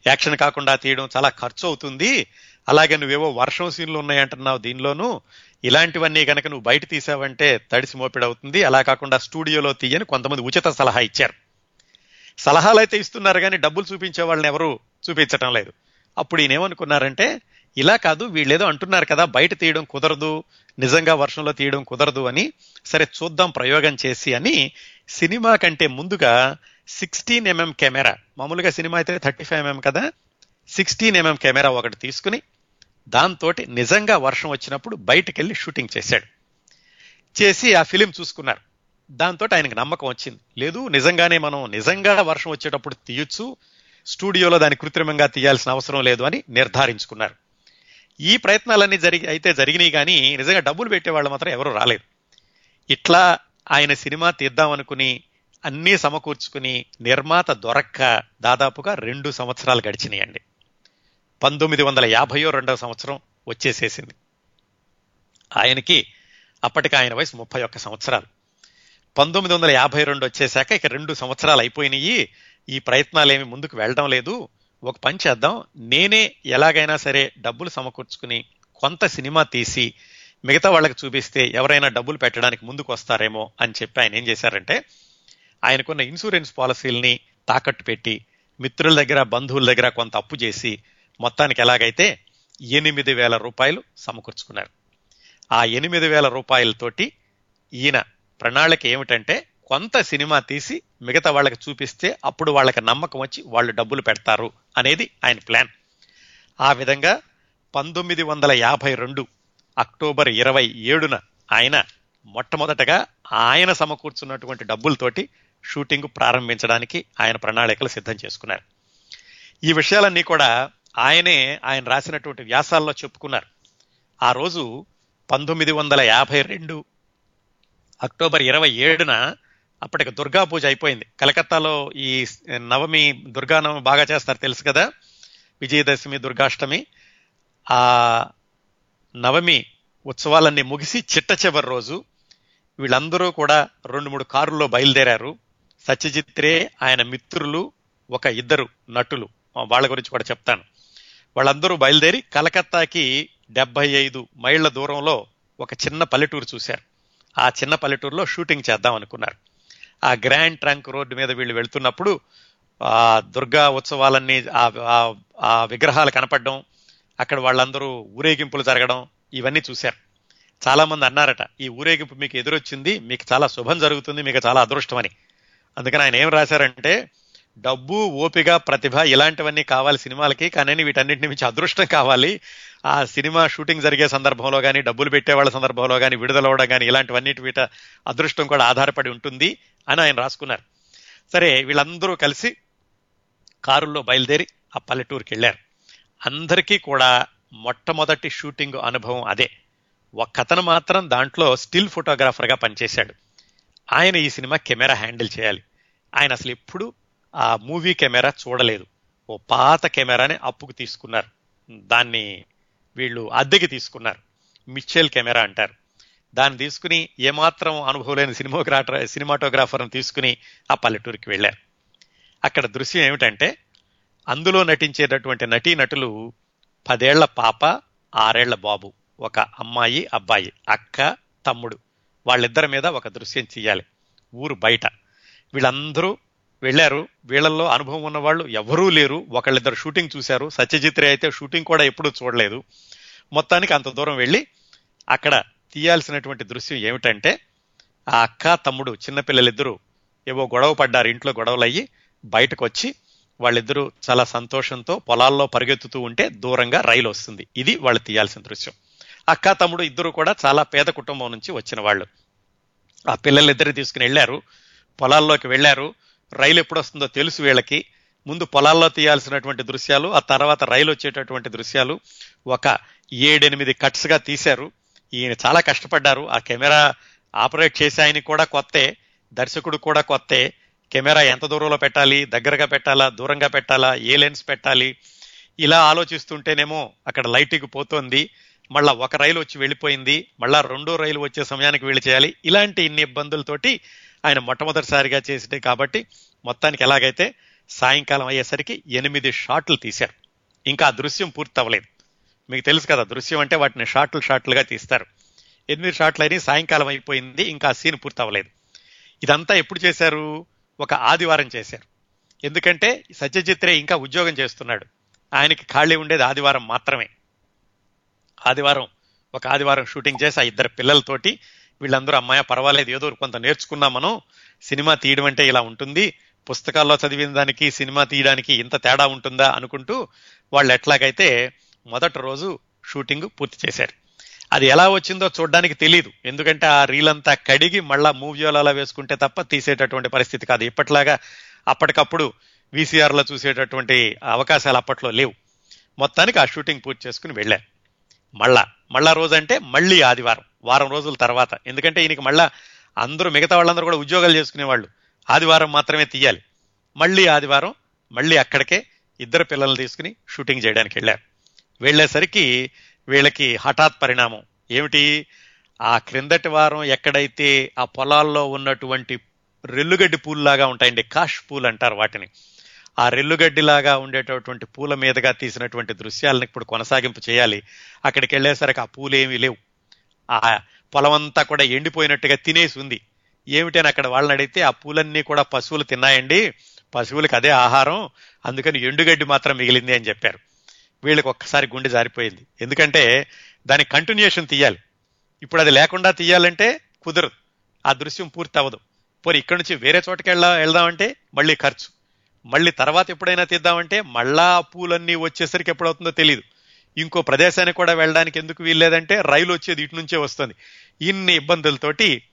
యాక్షన్ కాకుండా తీయడం చాలా ఖర్చు అవుతుంది అలాగే నువ్వేవో వర్షం సీన్లు ఉన్నాయంటున్నావు దీనిలోనూ. ఇలాంటివన్నీ కనుక నువ్వు బయట తీసావంటే తడిసి మోపిడవుతుంది అలా కాకుండా స్టూడియోలో తీయని కొంతమంది ఉచిత సలహా ఇచ్చారు. సలహాలు అయితే ఇస్తున్నారు కానీ డబ్బులు చూపించే వాళ్ళని ఎవరు చూపించటం లేదు. అప్పుడు ఈయన ఏమనుకున్నారంటే ఇలా కాదు వీళ్ళేదో అంటున్నారు కదా బయట తీయడం కుదరదు నిజంగా వర్షంలో తీయడం కుదరదు అని సరే చూద్దాం ప్రయోగం చేసి అని సినిమా కంటే ముందుగా సిక్స్టీన్ ఎంఎం కెమెరా మామూలుగా సినిమా అయితే థర్టీ ఫైవ్ ఎంఎం కదా సిక్స్టీన్ ఎంఎం కెమెరా ఒకటి తీసుకుని దాంతో నిజంగా వర్షం వచ్చినప్పుడు బయటకు వెళ్ళి షూటింగ్ చేశాడు. చేసి ఆ ఫిలిం చూసుకున్నారు. దాంతో ఆయనకు నమ్మకం వచ్చింది. లేదు నిజంగానే మనం నిజంగా వర్షం వచ్చేటప్పుడు తీయొచ్చు స్టూడియోలో దాన్ని కృత్రిమంగా తీయాల్సిన అవసరం లేదు అని నిర్ధారించుకున్నారు. ఈ ప్రయత్నాలన్నీ జరిగి అయితే జరిగినాయి కానీ నిజంగా డబ్బులు పెట్టేవాళ్ళు మాత్రం ఎవరు రాలేదు. ఇట్లా ఆయన సినిమా తీద్దామనుకుని అన్నీ సమకూర్చుకుని నిర్మాత దొరక్క దాదాపుగా రెండు సంవత్సరాలు గడిచినాయండి. పంతొమ్మిది వందల యాభయో రెండవ సంవత్సరం వచ్చేసేసింది. ఆయనకి అప్పటికి ఆయన వయసు ముప్పై ఒక్క సంవత్సరాలు. పంతొమ్మిది వందల యాభై రెండు వచ్చేసాక ఇక రెండు సంవత్సరాలు అయిపోయినాయి. ఈ ప్రయత్నాలేమి ముందుకు వెళ్ళడం లేదు. ఒక పని చేద్దాం. నేనే ఎలాగైనా సరే డబ్బులు సమకూర్చుకుని కొంత సినిమా తీసి మిగతా వాళ్ళకి చూపిస్తే ఎవరైనా డబ్బులు పెట్టడానికి ముందుకు వస్తారేమో అని చెప్పి ఆయన ఏం చేశారంటే ఆయనకున్న ఇన్సూరెన్స్ పాలసీల్ని తాకట్టు పెట్టి మిత్రుల దగ్గర బంధువుల దగ్గర కొంత అప్పు చేసి మొత్తానికి ఎలాగైతే ఎనిమిది వేల రూపాయలు సమకూర్చుకున్నారు. ఆ ఎనిమిది వేల రూపాయలతోటి ఈయన ప్రణాళిక ఏమిటంటే కొంత సినిమా తీసి మిగతా వాళ్ళకి చూపిస్తే అప్పుడు వాళ్ళకి నమ్మకం వచ్చి వాళ్ళు డబ్బులు పెడతారు అనేది ఆయన ప్లాన్. ఆ విధంగా పంతొమ్మిది వందల యాభై రెండు అక్టోబర్ ఇరవై ఏడున ఆయన మొట్టమొదటగా ఆయన సమకూర్చున్నటువంటి డబ్బులతోటి షూటింగ్ ప్రారంభించడానికి ఆయన ప్రణాళికలు సిద్ధం చేసుకున్నారు. ఈ విషయాలన్నీ కూడా ఆయనే ఆయన రాసినటువంటి వ్యాసాల్లో చెప్పుకున్నారు. ఆ రోజు పంతొమ్మిది వందల యాభై రెండు అక్టోబర్ ఇరవై ఏడున అప్పటికి దుర్గా పూజ అయిపోయింది. కలకత్తాలో ఈ నవమి దుర్గానవమి బాగా చేస్తారు తెలుసు కదా? విజయదశమి దుర్గాష్టమి. ఆ నవమి ఉత్సవాలన్నీ ముగిసి చిట్ట చివరి రోజు వీళ్ళందరూ కూడా రెండు మూడు కారుల్లో బయలుదేరారు. సత్యజిత్రే ఆయన మిత్రులు ఒక ఇద్దరు నటులు. వాళ్ళ గురించి కూడా చెప్తాను. వాళ్ళందరూ బయలుదేరి కలకత్తాకి డెబ్బై ఐదు మైళ్ళ దూరంలో ఒక చిన్న పల్లెటూరు చూశారు. ఆ చిన్న పల్లెటూరులో షూటింగ్ చేద్దాం అనుకున్నారు. ఆ గ్రాండ్ ట్రంక్ రోడ్డు మీద వీళ్ళు వెళ్తున్నప్పుడు ఆ దుర్గా ఉత్సవాలన్నీ ఆ విగ్రహాలు కనపడడం అక్కడ వాళ్ళందరూ ఊరేగింపులు జరగడం ఇవన్నీ చూశారు. చాలామంది అన్నారట ఈ ఊరేగింపు మీకు ఎదురొచ్చింది మీకు చాలా శుభం జరుగుతుంది మీకు చాలా అదృష్టం అని. అందుకని ఆయన ఏం రాశారంటే డబ్బు ఓపిక ప్రతిభ ఇలాంటివన్నీ కావాలి సినిమాలకి కానీ వీటన్నిటిని మించి అదృష్టం కావాలి. ఆ సినిమా షూటింగ్ జరిగే సందర్భంలో కానీ డబ్బులు పెట్టేవాళ్ళ సందర్భంలో కానీ విడుదలవడం కానీ ఇలాంటివన్నిటి వీట అదృష్టం కూడా ఆధారపడి ఉంటుంది అని ఆయన రాసుకున్నారు. సరే వీళ్ళందరూ కలిసి కారుల్లో బయలుదేరి ఆ పల్లెటూరుకి వెళ్ళారు. అందరికీ కూడా మొట్టమొదటి షూటింగ్ అనుభవం అదే. ఒక్కతను మాత్రం దాంట్లో స్టిల్ ఫోటోగ్రాఫర్గా పనిచేశాడు. ఆయన ఈ సినిమా కెమెరా హ్యాండిల్ చేయాలి. ఆయన అసలు ఎప్పుడు ఆ మూవీ కెమెరా చూడలేదు. ఓ పాత కెమెరాని అప్పుకు తీసుకున్నారు. దాన్ని వీళ్ళు అద్దెకి తీసుకున్నారు. మిచ్చెల్ కెమెరా అంటారు. దాన్ని తీసుకుని ఏమాత్రం అనుభవం లేని సినిమాగ్రాఫర్ సినిమాటోగ్రాఫర్ని తీసుకుని ఆ పల్లెటూరుకి వెళ్ళారు. అక్కడ దృశ్యం ఏమిటంటే అందులో నటించేటటువంటి నటీ నటులు పదేళ్ళ పాప ఆరేళ్ళ బాబు ఒక అమ్మాయి అబ్బాయి అక్క తమ్ముడు. వాళ్ళిద్దరి మీద ఒక దృశ్యం చేయాలి ఊరు బయట. వీళ్ళందరూ వెళ్ళారు. వీళ్ళల్లో అనుభవం ఉన్న వాళ్ళు ఎవరూ లేరు. ఒకళ్ళిద్దరు షూటింగ్ చూశారు. సత్యజిత్ రే అయితే షూటింగ్ కూడా ఎప్పుడూ చూడలేదు. మొత్తానికి అంత దూరం వెళ్ళి అక్కడ తీయాల్సినటువంటి దృశ్యం ఏమిటంటే ఆ అక్క తమ్ముడు చిన్నపిల్లలిద్దరూ ఏవో గొడవ పడ్డారు. ఇంట్లో గొడవలు అయ్యి బయటకు వచ్చి వాళ్ళిద్దరూ చాలా సంతోషంతో పొలాల్లో పరిగెత్తుతూ ఉంటే దూరంగా రైలు వస్తుంది. ఇది వాళ్ళు తీయాల్సిన దృశ్యం. అక్క తమ్ముడు ఇద్దరు కూడా చాలా పేద కుటుంబం నుంచి వచ్చిన వాళ్ళు. ఆ పిల్లలిద్దరు తీసుకుని వెళ్ళారు. పొలాల్లోకి వెళ్ళారు. రైలు ఎప్పుడు వస్తుందో తెలుసు వీళ్ళకి. ముందు పొలాల్లో తీయాల్సినటువంటి దృశ్యాలు ఆ తర్వాత రైలు వచ్చేటటువంటి దృశ్యాలు. ఒక ఏడెనిమిది కట్స్గా తీశారు. ఈయన చాలా కష్టపడ్డారు. ఆ కెమెరా ఆపరేట్ చేసే ఆయన కూడా కొత్తే దర్శకుడు కూడా కొత్తే. కెమెరా ఎంత దూరంలో పెట్టాలి దగ్గరగా పెట్టాలా దూరంగా పెట్టాలా ఏ లెన్స్ పెట్టాలి? ఇలా ఆలోచిస్తుంటేనేమో అక్కడ లైటింగ్ పోతోంది. మళ్ళా ఒక రైలు వచ్చి వెళ్ళిపోయింది. మళ్ళా రెండో రైలు వచ్చే సమయానికి వీళ్ళు చేయాలి. ఇలాంటి ఇన్ని ఇబ్బందులతోటి ఆయన మొట్టమొదటిసారిగా చేసింది కాబట్టి మొత్తానికి ఎలాగైతే సాయంకాలం అయ్యేసరికి ఎనిమిది షాట్లు తీశారు. ఇంకా ఆ దృశ్యం పూర్తి అవ్వలేదు మీకు తెలుసు కదా దృశ్యం అంటే వాటిని షాట్లు షాట్లుగా తీస్తారు. ఎనిమిది షాట్లు అయినా సాయంకాలం అయిపోయింది ఇంకా ఆ సీన్ పూర్తి అవ్వలేదు ఇదంతా ఎప్పుడు చేశారు? ఒక ఆదివారం చేశారు. ఎందుకంటే సత్యజిత్రే ఇంకా ఉద్యోగం చేస్తున్నాడు. ఆయనకి ఖాళీ ఉండేది ఆదివారం మాత్రమే. ఆదివారం ఒక ఆదివారం షూటింగ్ చేసి ఆ ఇద్దరు పిల్లలతోటి వీళ్ళందరూ అమ్మాయి పర్వాలేదు ఏదో కొంత నేర్చుకున్నాం మనం సినిమా తీయడం అంటే ఇలా ఉంటుంది. పుస్తకాల్లో చదివిన దానికి సినిమా తీయడానికి ఇంత తేడా ఉంటుందా? అనుకుంటూ వాళ్ళు ఎట్లాగైతే మొదటి రోజు షూటింగ్ పూర్తి చేశారు. అది ఎలా వచ్చిందో చూడడానికి తెలియదు ఎందుకంటే ఆ రీలంతా కడిగి మళ్ళా మూవీలో అలా వేసుకుంటే తప్ప తీసేటటువంటి పరిస్థితి కాదు. ఇప్పట్లాగా అప్పటికప్పుడు వీసీఆర్లో చూసేటటువంటి అవకాశాలు అప్పట్లో లేవు. మొత్తానికి ఆ షూటింగ్ పూర్తి చేసుకుని వెళ్ళారు. మళ్ళా మళ్ళా రోజు అంటే మళ్ళీ ఆదివారం వారం రోజుల తర్వాత. ఎందుకంటే ఈయనకి మళ్ళా అందరూ మిగతా వాళ్ళందరూ కూడా ఉద్యోగాలు చేసుకునేవాళ్ళు. ఆదివారం మాత్రమే తీయాలి. మళ్ళీ ఆదివారం మళ్ళీ అక్కడికే ఇద్దరు పిల్లల్ని తీసుకుని షూటింగ్ చేయడానికి వెళ్ళారు. వెళ్ళేసరికి వీళ్ళకి హఠాత్ పరిణామం. ఏమిటి? ఆ క్రిందటి వారం ఎక్కడైతే ఆ పొలాల్లో ఉన్నటువంటి రెల్లుగడ్డి పూల్లాగా ఉంటాయండి కాష్ పూల్ అంటారు వాటిని. ఆ రెల్లుగడ్డిలాగా ఉండేటటువంటి పూల మీదుగా తీసినటువంటి దృశ్యాలను ఇప్పుడు కొనసాగింపు చేయాలి. అక్కడికి వెళ్ళేసరికి ఆ పూలు ఏమీ లేవు. ఆ పొలమంతా కూడా ఎండిపోయినట్టుగా తినేసి ఉంది. ఏమిటని అక్కడ వాళ్ళని అడిగితే ఆ పూలన్నీ కూడా పశువులు తిన్నాయండి. పశువులకు అదే ఆహారం. అందుకని ఎండుగడ్డి మాత్రం మిగిలింది అని చెప్పారు. వీళ్ళకి ఒక్కసారి గుండె జారిపోయింది. ఎందుకంటే దాని కంటిన్యూషన్ తీయాలి. ఇప్పుడు అది లేకుండా తీయాలంటే కుదరదు. ఆ దృశ్యం పూర్తి అవ్వదు పోనీ ఇక్కడి నుంచి వేరే చోటకి వెళ్ళా వెళ్దామంటే మళ్ళీ ఖర్చు. మళ్ళీ తర్వాత ఎప్పుడైనా తీద్దామంటే మళ్ళా పూలన్నీ వచ్చేసరికి ఎప్పుడవుతుందో తెలియదు ఇంకో ప్రదేశానికి కూడా వెళ్ళడానికి ఎందుకు వీల్లేదంటే రైలు వచ్చేది ఇటు నుంచే వస్తుంది. ఇన్ని ఇబ్బందులతోటి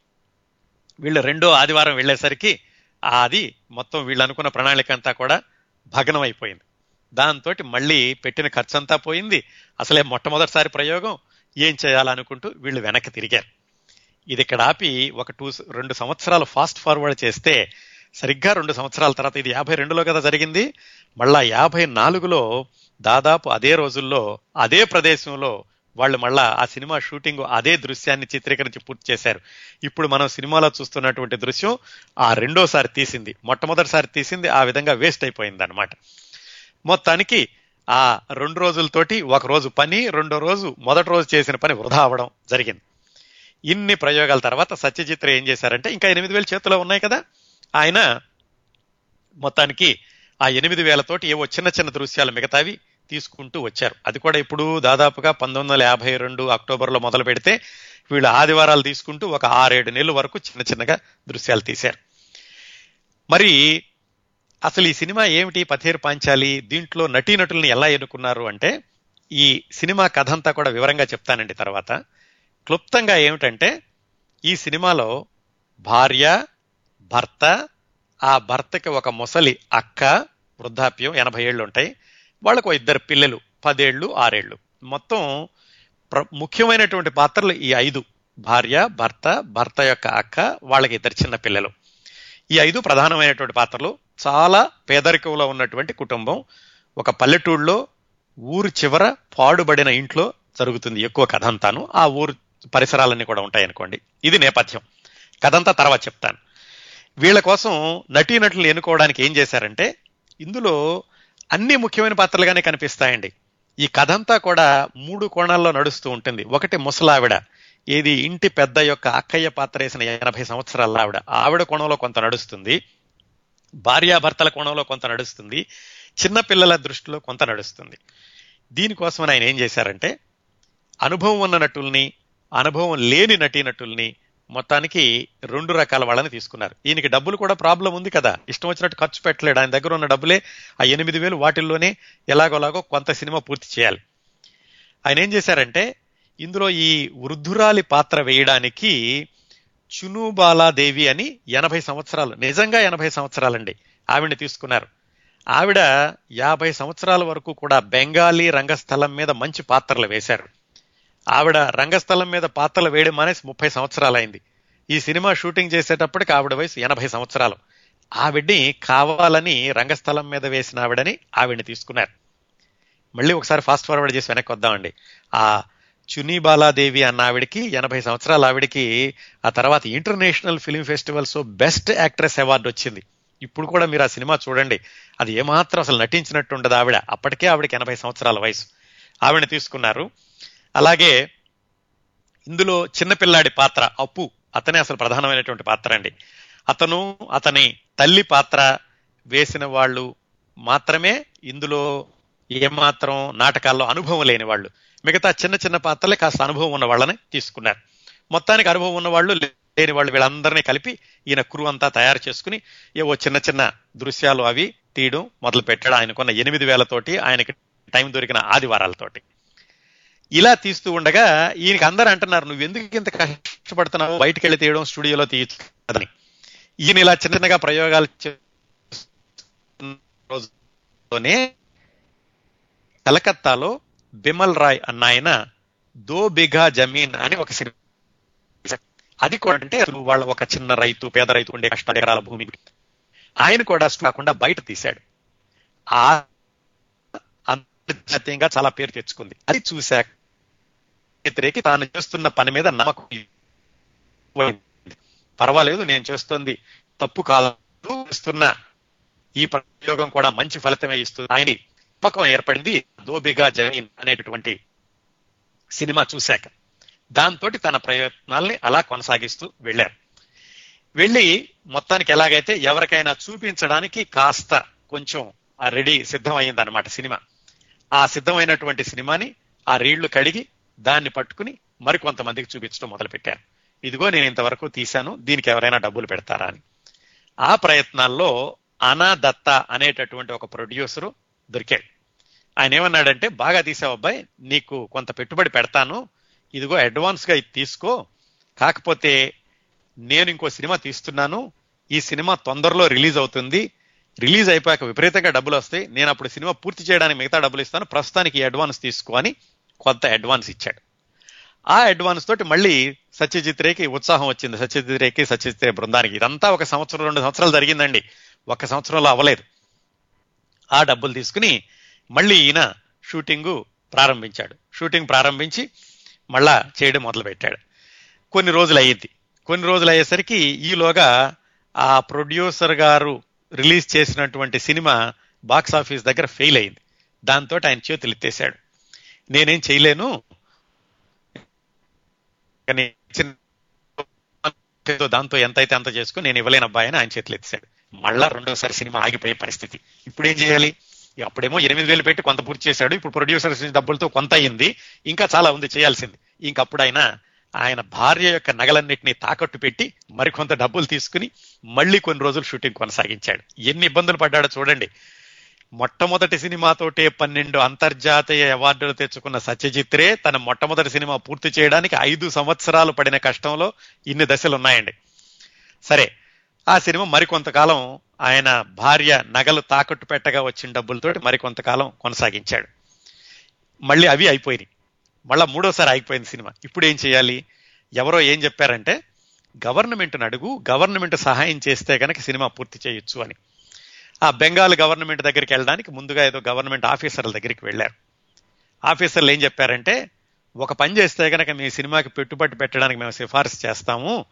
వీళ్ళు రెండో ఆదివారం వెళ్ళేసరికి అది మొత్తం వీళ్ళు అనుకున్న ప్రణాళిక అంతా కూడా భగ్నం అయిపోయింది. దాంతో మళ్ళీ పెట్టిన ఖర్చంతా పోయింది. అసలే మొట్టమొదటిసారి ప్రయోగం ఏం చేయాలనుకుంటూ వీళ్ళు వెనక్కి తిరిగారు. ఇది ఇక్కడ ఆపి ఒక టూ రెండు సంవత్సరాలు ఫాస్ట్ ఫార్వర్డ్ చేస్తే సరిగ్గా రెండు సంవత్సరాల తర్వాత ఇది యాభై రెండులో కదా జరిగింది. మళ్ళా యాభై నాలుగులో దాదాపు అదే రోజుల్లో అదే ప్రదేశంలో వాళ్ళు మళ్ళా ఆ సినిమా షూటింగ్ అదే దృశ్యాన్ని చిత్రీకరించి పూర్తి చేశారు. ఇప్పుడు మనం సినిమాలో చూస్తున్నటువంటి దృశ్యం ఆ రెండోసారి తీసింది. మొట్టమొదటిసారి తీసింది ఆ విధంగా వేస్ట్ అయిపోయింది అనమాట మొత్తానికి ఆ రెండు రోజులతోటి ఒక రోజు పని రెండో రోజు మొదటి రోజు చేసిన పని వృధా అవడం జరిగింది. ఇన్ని ప్రయోగాల తర్వాత సత్యజిత్ర ఏం చేశారంటే ఇంకా ఎనిమిది వేల చేతిలో ఉన్నాయి కదా. ఆయన మొత్తానికి ఆ ఎనిమిది వేలతోటి ఏవో చిన్న చిన్న దృశ్యాలు మిగతావి తీసుకుంటూ వచ్చారు. అది కూడా ఇప్పుడు దాదాపుగా పంతొమ్మిది వందల యాభై రెండు అక్టోబర్లో మొదలు పెడితే వీళ్ళు ఆదివారాలు తీసుకుంటూ ఒక ఆరేడు నెలల వరకు చిన్న చిన్నగా దృశ్యాలు తీశారు. మరి అసలు ఈ సినిమా ఏమిటి? పథేర్ పాంచాలి దీంట్లో నటీనటుల్ని ఎలా ఎన్నుకున్నారు అంటే ఈ సినిమా కథ అంతా కూడా వివరంగా చెప్తానండి తర్వాత. క్లుప్తంగా ఏమిటంటే ఈ సినిమాలో భార్య భర్త ఆ భర్తకి ఒక ముసలి అక్క వృద్ధాప్యం ఎనభై ఏళ్ళు ఉంటాయి వాళ్ళకు ఇద్దరు పిల్లలు పదేళ్ళు ఆరేళ్ళు. మొత్తం ప్ర ముఖ్యమైనటువంటి పాత్రలు ఈ ఐదు. భార్య భర్త భర్త యొక్క అక్క వాళ్ళకి ఇద్దరు చిన్న పిల్లలు. ఈ ఐదు ప్రధానమైనటువంటి పాత్రలు. చాలా పేదరికంలో ఉన్నటువంటి కుటుంబం. ఒక పల్లెటూళ్ళలో ఊరు చివర పాడుబడిన ఇంట్లో జరుగుతుంది ఎక్కువ కథ అంతాను. ఆ ఊరు పరిసరాలన్నీ కూడా ఉంటాయనుకోండి. ఇది నేపథ్యం. కథంతా తర్వాత చెప్తాను. వీళ్ళ కోసం నటీనటులు ఎన్నుకోవడానికి ఏం చేశారంటే ఇందులో అన్ని ముఖ్యమైన పాత్రలుగానే కనిపిస్తాయండి. ఈ కథంతా కూడా మూడు కోణాల్లో నడుస్తూ ఉంటుంది. ఒకటి ముసలావిడ ఏది ఇంటి పెద్ద యొక్క అక్కయ్య పాత్ర వేసిన ఎనభై సంవత్సరాల ఆవిడ. ఆవిడ కోణంలో కొంత నడుస్తుంది. భార్యాభర్తల కోణంలో కొంత నడుస్తుంది. చిన్నపిల్లల దృష్టిలో కొంత నడుస్తుంది. దీనికోసం ఆయన ఏం చేశారంటే అనుభవం ఉన్న నటుల్ని అనుభవం లేని నటీనటుల్ని మొత్తానికి రెండు రకాల వాళ్ళని తీసుకున్నారు. ఈయనకి డబ్బులు కూడా ప్రాబ్లం ఉంది కదా. ఇష్టం వచ్చినట్టు ఖర్చు పెట్టలేడు. ఆయన దగ్గర ఉన్న డబ్బులే ఆ ఎనిమిది వేలు వాటిల్లోనే ఎలాగోలాగో కొంత సినిమా పూర్తి చేయాలి. ఆయన ఏం చేశారంటే ఇందులో ఈ వృద్ధురాలి పాత్ర వేయడానికి చునుబాలాదేవి అని ఎనభై సంవత్సరాలు నిజంగా ఎనభై సంవత్సరాలండి ఆవిడని తీసుకున్నారు. ఆవిడ యాభై సంవత్సరాల వరకు కూడా బెంగాలీ రంగస్థలం మీద మంచి పాత్రలు వేశారు. ఆవిడ రంగస్థలం మీద పాత్రలు వేయడం మానేసి ముప్పై సంవత్సరాలైంది. ఈ సినిమా షూటింగ్ చేసేటప్పటికి ఆవిడ వయసు ఎనభై సంవత్సరాలు. ఆవిడ్ని కావాలని రంగస్థలం మీద వేసిన ఆవిడని ఆవిడ్ని తీసుకున్నారు. మళ్ళీ ఒకసారి ఫాస్ట్ ఫార్వర్డ్ చేసి వెనక్కి వద్దామండి. ఆ చునీ బాలాదేవి అన్న ఆవిడకి ఎనభై సంవత్సరాల ఆవిడకి ఆ తర్వాత international film festivals best actress award వచ్చింది. ఇప్పుడు కూడా మీరు ఆ సినిమా చూడండి. అది ఏమాత్రం అసలు నటించినట్టు ఉండదు ఆవిడ. అప్పటికే ఆవిడకి ఎనభై సంవత్సరాల వయసు. ఆవిడని తీసుకున్నారు. అలాగే ఇందులో చిన్నపిల్లాడి పాత్ర అప్పు అతనే అసలు ప్రధానమైనటువంటి పాత్ర అండి. అతను అతని తల్లి పాత్ర వేసిన వాళ్ళు మాత్రమే ఇందులో ఏమాత్రం నాటకాల్లో అనుభవం లేని వాళ్ళు. మిగతా చిన్న చిన్న పాత్రలే కాస్త అనుభవం ఉన్న వాళ్ళని తీసుకున్నారు. మొత్తానికి అనుభవం ఉన్న వాళ్ళు లేని వాళ్ళు వీళ్ళందరినీ కలిపి ఈయన క్రూ అంతా తయారు చేసుకుని ఏవో చిన్న చిన్న దృశ్యాలు అవి తీయడం మొదలు పెట్టాడు ఆయనకున్న ఎనిమిది వేలతోటి ఆయనకి టైం దొరికిన ఆదివారాలతోటి. ఇలా తీస్తూ ఉండగా ఈయనకి అందరూ అంటున్నారు నువ్వు ఎందుకు ఇంత కష్టపడుతున్నావు? బయటికి వెళ్ళి తీయడం స్టూడియోలో తీయచ్చు కదని ఈయన ఇలా చిన్న చిన్నగా ప్రయోగాలు రోజులోనే కలకత్తాలో బిమల్ రాయ్ అన్న ఆయన దో బిఘా జమీన్ అని ఒక సినిమా అది కూడా అంటే వాళ్ళ ఒక చిన్న రైతు పేద రైతు ఉండే కష్ట ఎకరాల భూమి. ఆయన కూడా కాకుండా బయట తీశాడు. ఆ అంతర్జాతీయంగా చాలా పేరు తెచ్చుకుంది. అది చూశాక వ్యతిరేకి తాను చేస్తున్న పని మీద నమ్మకం పర్వాలేదు నేను చేస్తుంది తప్పు కాదు. చేస్తున్న ఈ ప్రయోగం కూడా మంచి ఫలితమే ఇస్తుంది. ఆయన నమ్మకం ఏర్పడింది. దోబిగా జమీన్ అనేటటువంటి సినిమా చూశాక. దాంతో తన ప్రయత్నాల్ని అలా కొనసాగిస్తూ వెళ్ళారు. వెళ్ళి మొత్తానికి ఎలాగైతే ఎవరికైనా చూపించడానికి కాస్త కొంచెం రెడీ సిద్ధమైంది అనమాట సినిమా. ఆ సిద్ధమైనటువంటి సినిమాని ఆ రీళ్ళు కడిగి దాన్ని పట్టుకుని మరికొంతమందికి చూపించడం మొదలుపెట్టాను ఇదిగో నేను ఇంతవరకు తీశాను దీనికి ఎవరైనా డబ్బులు పెడతారా అని. ఆ ప్రయత్నాల్లో అనాదత్త అనేటటువంటి ఒక ప్రొడ్యూసరు దొరికాడు. ఆయన ఏమన్నాడంటే బాగా తీసావు అబ్బాయి నీకు కొంత పెట్టుబడి పెడతాను. ఇదిగో అడ్వాన్స్గా ఇది తీసుకో. కాకపోతే నేను ఇంకో సినిమా తీస్తున్నాను. ఈ సినిమా తొందరలో రిలీజ్ అవుతుంది. రిలీజ్ అయిపోయాక విపరీతంగా డబ్బులు వస్తాయి. నేను అప్పుడు సినిమా పూర్తి చేయడానికి మిగతా డబ్బులు ఇస్తాను. ప్రస్తుతానికి ఈ అడ్వాన్స్ తీసుకో అని కొంత అడ్వాన్స్ ఇచ్చాడు. ఆ అడ్వాన్స్ తోటి మళ్ళీ సత్యజిత్ రేకి ఉత్సాహం వచ్చింది. సత్యజిత్ రేకి సత్యజిత్ రే బృందానికి. ఇదంతా ఒక సంవత్సరం రెండు సంవత్సరాలు జరిగిందండి. ఒక సంవత్సరంలో అవ్వలేదు. ఆ డబ్బులు తీసుకుని మళ్ళీ ఈయన షూటింగు ప్రారంభించాడు. షూటింగ్ ప్రారంభించి మళ్ళా చేయడం మొదలుపెట్టాడు. కొన్ని రోజులు అయ్యింది. కొన్ని రోజులు అయ్యేసరికి ఈలోగా ఆ ప్రొడ్యూసర్ గారు రిలీజ్ చేసినటువంటి సినిమా బాక్స్ ఆఫీస్ దగ్గర ఫెయిల్ అయింది దాంతో ఆయన చేతులు ఎత్తేసాడు నేనేం చేయలేను. కానీ దాంతో ఎంత అయితే అంత చేసుకుని నేను ఇవ్వలేను అబ్బాయి అని ఆయన చేతులు ఎత్తాడు మళ్ళా రెండోసారి సినిమా ఆగిపోయే పరిస్థితి. ఇప్పుడు ఏం చేయాలి? అప్పుడేమో ఎనిమిది వేలు పెట్టి కొంత పూర్తి చేశాడు. ఇప్పుడు ప్రొడ్యూసర్స్ డబ్బులతో కొంత అయింది. ఇంకా చాలా ఉంది చేయాల్సింది. ఇంకప్పుడు ఆయన ఆయన భార్య యొక్క నగలన్నింటినీ తాకట్టు పెట్టి మరికొంత డబ్బులు తీసుకుని మళ్ళీ కొన్ని రోజులు షూటింగ్ కొనసాగించాడు. ఎన్ని ఇబ్బందులు పడ్డాడో చూడండి. మొట్టమొదటి సినిమాతోటే పన్నెండు అంతర్జాతీయ అవార్డులు తెచ్చుకున్న సత్యజిత్రే తన మొట్టమొదటి సినిమా పూర్తి చేయడానికి ఐదు సంవత్సరాలు పడిన కష్టంలో ఇన్ని దశలు ఉన్నాయండి సరే ఆ సినిమా మరికొంతకాలం ఆయన భార్య నగలు తాకట్టు పెట్టగా వచ్చిన డబ్బులతోటి మరికొంతకాలం కొనసాగించాడు. మళ్ళీ అవి అయిపోయినాయి. మళ్ళా మూడోసారి అయిపోయింది సినిమా. ఇప్పుడు ఏం చేయాలి? ఎవరో ఏం చెప్పారంటే గవర్నమెంట్ని అడుగు గవర్నమెంట్ సహాయం చేస్తే కనుక సినిమా పూర్తి చేయొచ్చు అని. ఆ బెంగాల్ గవర్నమెంట్ దగ్గరికి వెళ్ళడానికి ముందుగా ఏదో గవర్నమెంట్ ఆఫీసర్ల దగ్గరికి వెళ్ళారు. ఆఫీసర్లు ఏం చెప్పారంటే ఒక పని చేస్తే కనుక మీ సినిమాకి పెట్టుబడి పెట్టడానికి మేము సిఫార్సు చేస్తాము.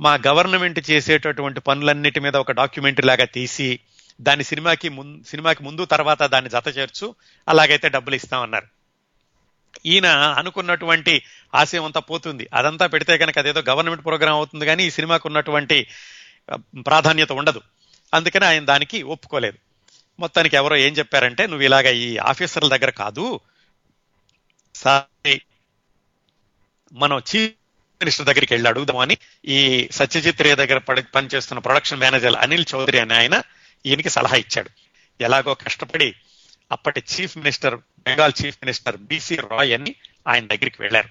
మా గవర్నమెంట్ చేసేటటువంటి పనులన్నిటి మీద ఒక డాక్యుమెంటరీ లాగా తీసి దాని సినిమాకి ముందు సినిమాకి ముందు తర్వాత దాన్ని జత చేర్చు అలాగైతే డబ్బులు ఇస్తామన్నారు. ఈయన అనుకున్నటువంటి ఆశయం అంతా పోతుంది. అదంతా పెడితే కనుక అదేదో గవర్నమెంట్ ప్రోగ్రామ్ అవుతుంది కానీ ఈ సినిమాకు ఉన్నటువంటి ప్రాధాన్యత ఉండదు. అందుకని ఆయన దానికి ఒప్పుకోలేదు. మొత్తానికి ఎవరో ఏం చెప్పారంటే నువ్వు ఇలాగ ఈ ఆఫీసర్ల దగ్గర కాదు సారీ మనం చీఫ్ మినిస్టర్ దగ్గరికి వెళ్ళి అడుగుదామని ఈ సత్యజిత్ రే దగ్గర పనిచేస్తున్న ప్రొడక్షన్ మేనేజర్ అనిల్ చౌదరి అనే ఆయన ఈయనకి సలహా ఇచ్చాడు. ఎలాగో కష్టపడి అప్పటి chief minister Bengal chief minister B C Roy ఆయన దగ్గరికి వెళ్ళారు.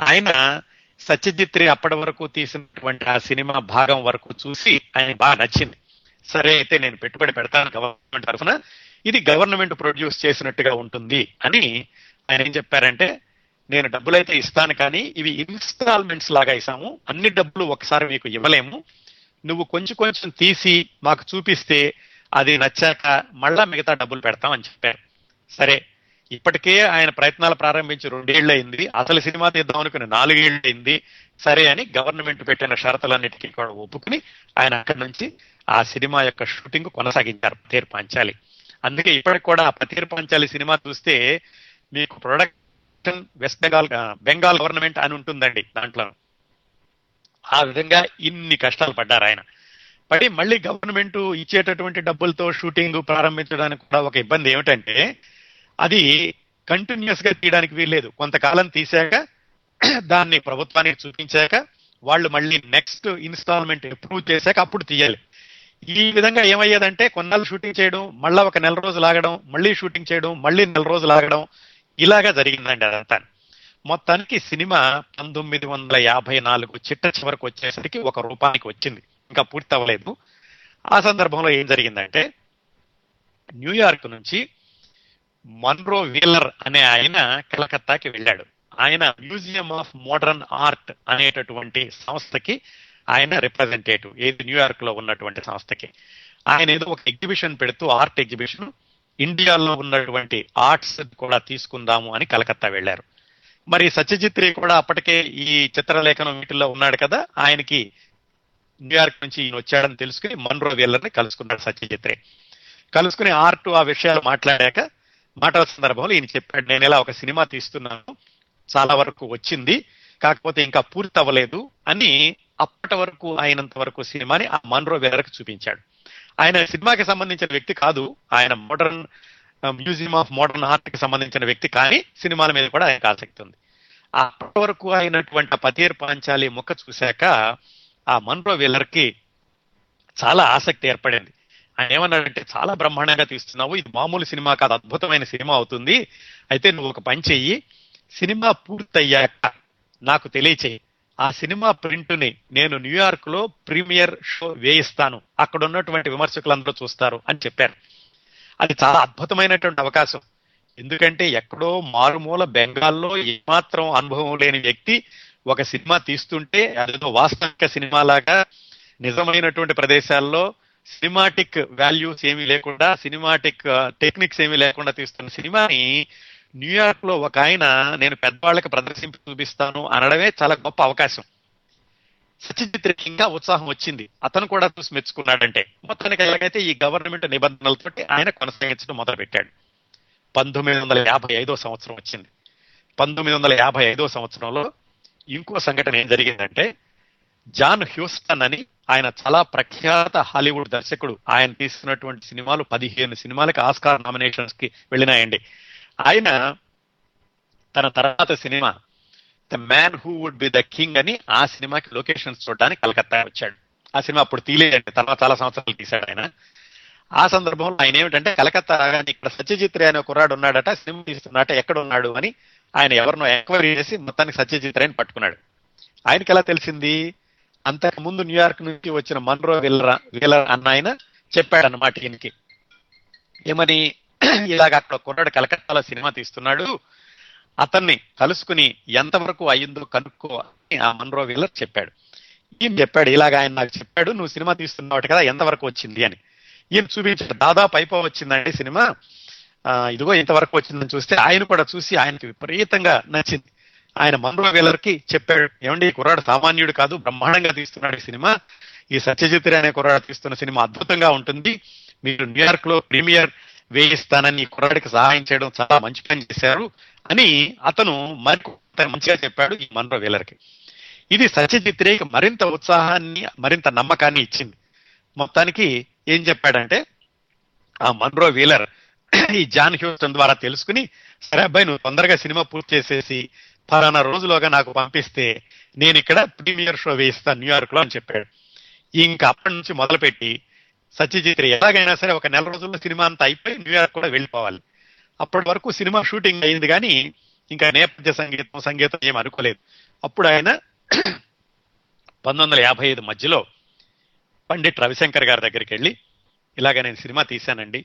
ఆయన సత్యజిత్ రే అప్పటి వరకు తీసినటువంటి ఆ సినిమా భాగం వరకు చూసి ఆయన బాగా నచ్చింది. సరే అయితే నేను పెట్టుబడి పెడతాను గవర్నమెంట్ తరఫున. ఇది గవర్నమెంట్ ప్రొడ్యూస్ చేసినట్టుగా ఉంటుంది అని ఆయన ఏం చెప్పారంటే నేను డబ్బులైతే ఇస్తాను కానీ ఇవి ఇన్స్టాల్మెంట్స్ లాగా ఇస్తాము. అన్ని డబ్బులు ఒకసారి మీకు ఇవ్వలేము. నువ్వు కొంచెం కొంచెం తీసి మాకు చూపిస్తే అది నచ్చాక మళ్ళా మిగతా డబ్బులు పెడతాం అని చెప్పారు. సరే ఇప్పటికే ఆయన ప్రయత్నాలు ప్రారంభించి రెండేళ్ళు అయింది. అసలు సినిమా తీద్దాం అనుకుని నాలుగేళ్ళు అయింది. సరే అని గవర్నమెంట్ పెట్టిన షరతులన్నిటికీ కూడా ఒప్పుకుని ఆయన అక్కడి నుంచి ఆ సినిమా యొక్క షూటింగ్ కొనసాగించారు. పతేరు పాంచాలి. అందుకే ఇప్పటికి కూడా పతేరు పాంచాలి సినిమా చూస్తే మీకు production West Bengal Bengal government అని ఉంటుందండి దాంట్లో. ఆ విధంగా ఇన్ని కష్టాలు పడ్డారు ఆయన. పడి మళ్ళీ గవర్నమెంట్ ఇచ్చేటటువంటి డబ్బులతో షూటింగ్ ప్రారంభించడానికి కూడా ఒక ఇబ్బంది ఏమిటంటే అది కంటిన్యూస్గా తీయడానికి వీల్లేదు. కొంతకాలం తీశాక దాన్ని ప్రభుత్వానికి చూపించాక వాళ్ళు మళ్ళీ నెక్స్ట్ ఇన్స్టాల్మెంట్ అప్రూవ్ చేశాక అప్పుడు తీయాలి. ఈ విధంగా ఏమయ్యేదంటే కొన్నాళ్ళు షూటింగ్ చేయడం మళ్ళీ ఒక నెల రోజులు ఆగడం మళ్ళీ షూటింగ్ చేయడం మళ్ళీ నెల రోజులు ఆగడం ఇలాగా జరిగిందండి అదంతా. మొత్తానికి సినిమా పంతొమ్మిది వందల యాభై నాలుగు చిట్ట చివరకు వచ్చేసరికి ఒక రూపానికి వచ్చింది. ఇంకా పూర్తి అవ్వలేదు. ఆ సందర్భంలో ఏం జరిగిందంటే న్యూయార్క్ నుంచి మన్రో వీలర్ అనే ఆయన కలకత్తాకి వెళ్ళాడు. ఆయన మ్యూజియం ఆఫ్ మోడర్న్ ఆర్ట్ అనేటటువంటి సంస్థకి ఆయన రిప్రజెంటేటివ్ ఏది న్యూయార్క్లో ఉన్నటువంటి సంస్థకి. ఆయన ఏదో ఒక ఎగ్జిబిషన్ పెడుతూ ఆర్ట్ ఎగ్జిబిషన్ ఇండియాలో ఉన్నటువంటి ఆర్ట్స్ కూడా తీసుకుందాము అని కలకత్తా వెళ్ళారు. మరి సత్యజిత్ రే కూడా అప్పటికే ఈ చిత్రలేఖనం వీటిల్లో ఉన్నాడు కదా ఆయనకి న్యూయార్క్ నుంచి ఈయన వచ్చాడని తెలుసుకుని మన్రో వీళ్ళని కలుసుకున్నాడు సత్యజిత్ రే. కలుసుకుని ఆర్ట్ ఆ విషయాలు మాట్లాడాక మాటల సందర్భంలో ఈయన చెప్పాడు నేను ఇలా ఒక సినిమా తీస్తున్నాను చాలా వరకు వచ్చింది కాకపోతే ఇంకా పూర్తి అవ్వలేదు అని అప్పటి వరకు అయినంత వరకు సినిమాని ఆ మన్రో వేరకు చూపించాడు. ఆయన సినిమాకి సంబంధించిన వ్యక్తి కాదు ఆయన మోడర్న్ మ్యూజియం ఆఫ్ మోడర్న్ ఆర్ట్కి సంబంధించిన వ్యక్తి కానీ సినిమాల మీద కూడా ఆయనకు ఆసక్తి ఉంది. అప్పటి వరకు అయినటువంటి ఆ పతీర్ పాంచాలి మొక్క చూశాక ఆ మన్రో వీలర్కి చాలా ఆసక్తి ఏర్పడింది. ఆయన ఏమన్నాడంటే చాలా బ్రహ్మాండంగా తీస్తున్నావు ఇది మామూలు సినిమా కాదు అద్భుతమైన సినిమా అవుతుంది. అయితే నువ్వు ఒక పని చెయ్యి సినిమా పూర్తయ్యాక నాకు తెలియచేయి ఆ సినిమా ప్రింట్ని నేను న్యూయార్క్లో ప్రీమియర్ షో వేయిస్తాను. అక్కడ ఉన్నటువంటి విమర్శకులందరూ చూస్తారు అని చెప్పారు. అది చాలా అద్భుతమైనటువంటి అవకాశం. ఎందుకంటే ఎక్కడో మారుమూల బెంగాల్లో ఏమాత్రం అనుభవం లేని వ్యక్తి ఒక సినిమా తీస్తుంటే అదేదో వాస్తవిక సినిమా లాగా నిజమైనటువంటి ప్రదేశాల్లో సినిమాటిక్ వాల్యూస్ ఏమీ లేకుండా సినిమాటిక్ టెక్నిక్స్ ఏమీ లేకుండా తీస్తున్న సినిమాని న్యూయార్క్లో ఒక ఆయన నేను పెద్దవాళ్ళకి ప్రదర్శించి చూపిస్తాను అనడమే చాలా గొప్ప అవకాశం. సత్యజిత్ ఇంకా ఉత్సాహం వచ్చింది. అతను కూడా చూసి మెచ్చుకున్నాడంటే. మొత్తానికి ఎలాగైతే ఈ గవర్నమెంట్ నిబంధనలతోటి ఆయన కొనసాగించడం మొదలు పెట్టాడు పంతొమ్మిది వందల యాభై ఐదో సంవత్సరం వచ్చింది. పంతొమ్మిది వందల యాభై ఐదో సంవత్సరంలో ఇంకో సంఘటన ఏం జరిగిందంటే జాన్ హ్యూస్టన్ అని ఆయన చాలా ప్రఖ్యాత హాలీవుడ్ దర్శకుడు. ఆయన తీసుకున్నటువంటి సినిమాలు పదిహేను సినిమాలకి ఆస్కార్ నామినేషన్స్కి వెళ్ళినాయండి. ఆయన తన తర్వాత cinema the man who would be the king అని ఆ సినిమాకి లొకేషన్స్ చూడడానికి కలకత్తా వచ్చాడు. ఆ సినిమా అప్పుడు తీలేదండి తర్వాత చాలా సంవత్సరాలు తీశాడు ఆయన. ఆ సందర్భంలో ఆయన ఏమిటంటే కలకత్తా రాగానే ఇక్కడ సత్యజిత్ రే అనే కుర్రాడు ఉన్నాడట సినిమా తీస్తున్నాట ఎక్కడ ఉన్నాడు అని ఆయన ఎవరినో ఎంక్వైరీ చేసి మొత్తానికి సత్యజిత్ రేని పట్టుకున్నాడు. ఆయనకి ఎలా తెలిసింది? అంతకు ముందు న్యూయార్క్ నుంచి వచ్చిన మన్రో విల్లర్ వీలర్ అన్న ఆయన చెప్పాడన్నమాట ఈయనకి. ఏమని? (clears throat) ఇలాగ అక్కడ కుర్రాడు కలకత్తాలో సినిమా తీస్తున్నాడు. అతన్ని కలుసుకుని ఎంతవరకు అయ్యిందో కనుక్కో అని ఆ మన్రో వీలర్ చెప్పాడు. ఈయన చెప్పాడు ఇలాగ ఆయన నాకు చెప్పాడు నువ్వు సినిమా తీస్తున్నావు కదా ఎంతవరకు వచ్చింది అని. ఈయన చూపించాడు దాదాపు అయిపో వచ్చిందండి సినిమా. ఇదిగో ఇంతవరకు వచ్చిందని చూస్తే ఆయన కూడా చూసి ఆయనకి విపరీతంగా నచ్చింది. ఆయన మన్రో వీలర్కి చెప్పాడు ఏమండి కుర్రాడు సామాన్యుడు కాదు బ్రహ్మాండంగా తీస్తున్నాడు ఈ సినిమా. ఈ సత్యజిత్ రే అనే కుర్రాడు తీస్తున్న సినిమా అద్భుతంగా ఉంటుంది. మీరు న్యూయార్క్లో ప్రీమియర్ వేయిస్తానని కుర్రాడికి సహాయం చేయడం చాలా మంచి పని చేశారు అని అతను మరి మంచిగా చెప్పాడు ఈ మన్రో వీలర్కి. ఇది సత్యజిత్ రేకి మరింత ఉత్సాహాన్ని మరింత నమ్మకాన్ని ఇచ్చింది. మొత్తానికి ఏం చెప్పాడంటే ఆ మన్రో వీలర్ (clears throat) ఈ జాన్ హ్యూస్టన్ ద్వారా తెలుసుకుని సరే అబ్బాయి నువ్వు తొందరగా సినిమా పూర్తి చేసేసి ఫలానా రోజులోగా నాకు పంపిస్తే నేను ఇక్కడ ప్రీమియర్ షో వేయిస్తాను న్యూయార్క్లో అని చెప్పాడు. ఇంకా అప్పటి నుంచి మొదలుపెట్టి సత్యజిత్ రే ఎలాగైనా సరే ఒక నెల రోజుల్లో సినిమా అంతా అయిపోయి న్యూయార్క్ కూడా వెళ్ళిపోవాలి. అప్పటి వరకు సినిమా షూటింగ్ అయింది కానీ ఇంకా నేపథ్య సంగీతం సంగీతం ఏం అనుకోలేదు. అప్పుడు ఆయన పంతొమ్మిది వందల యాభై ఐదు మధ్యలో పండిట్ రవిశంకర్ గారి దగ్గరికి వెళ్ళి ఇలాగ నేను సినిమా తీశానండి.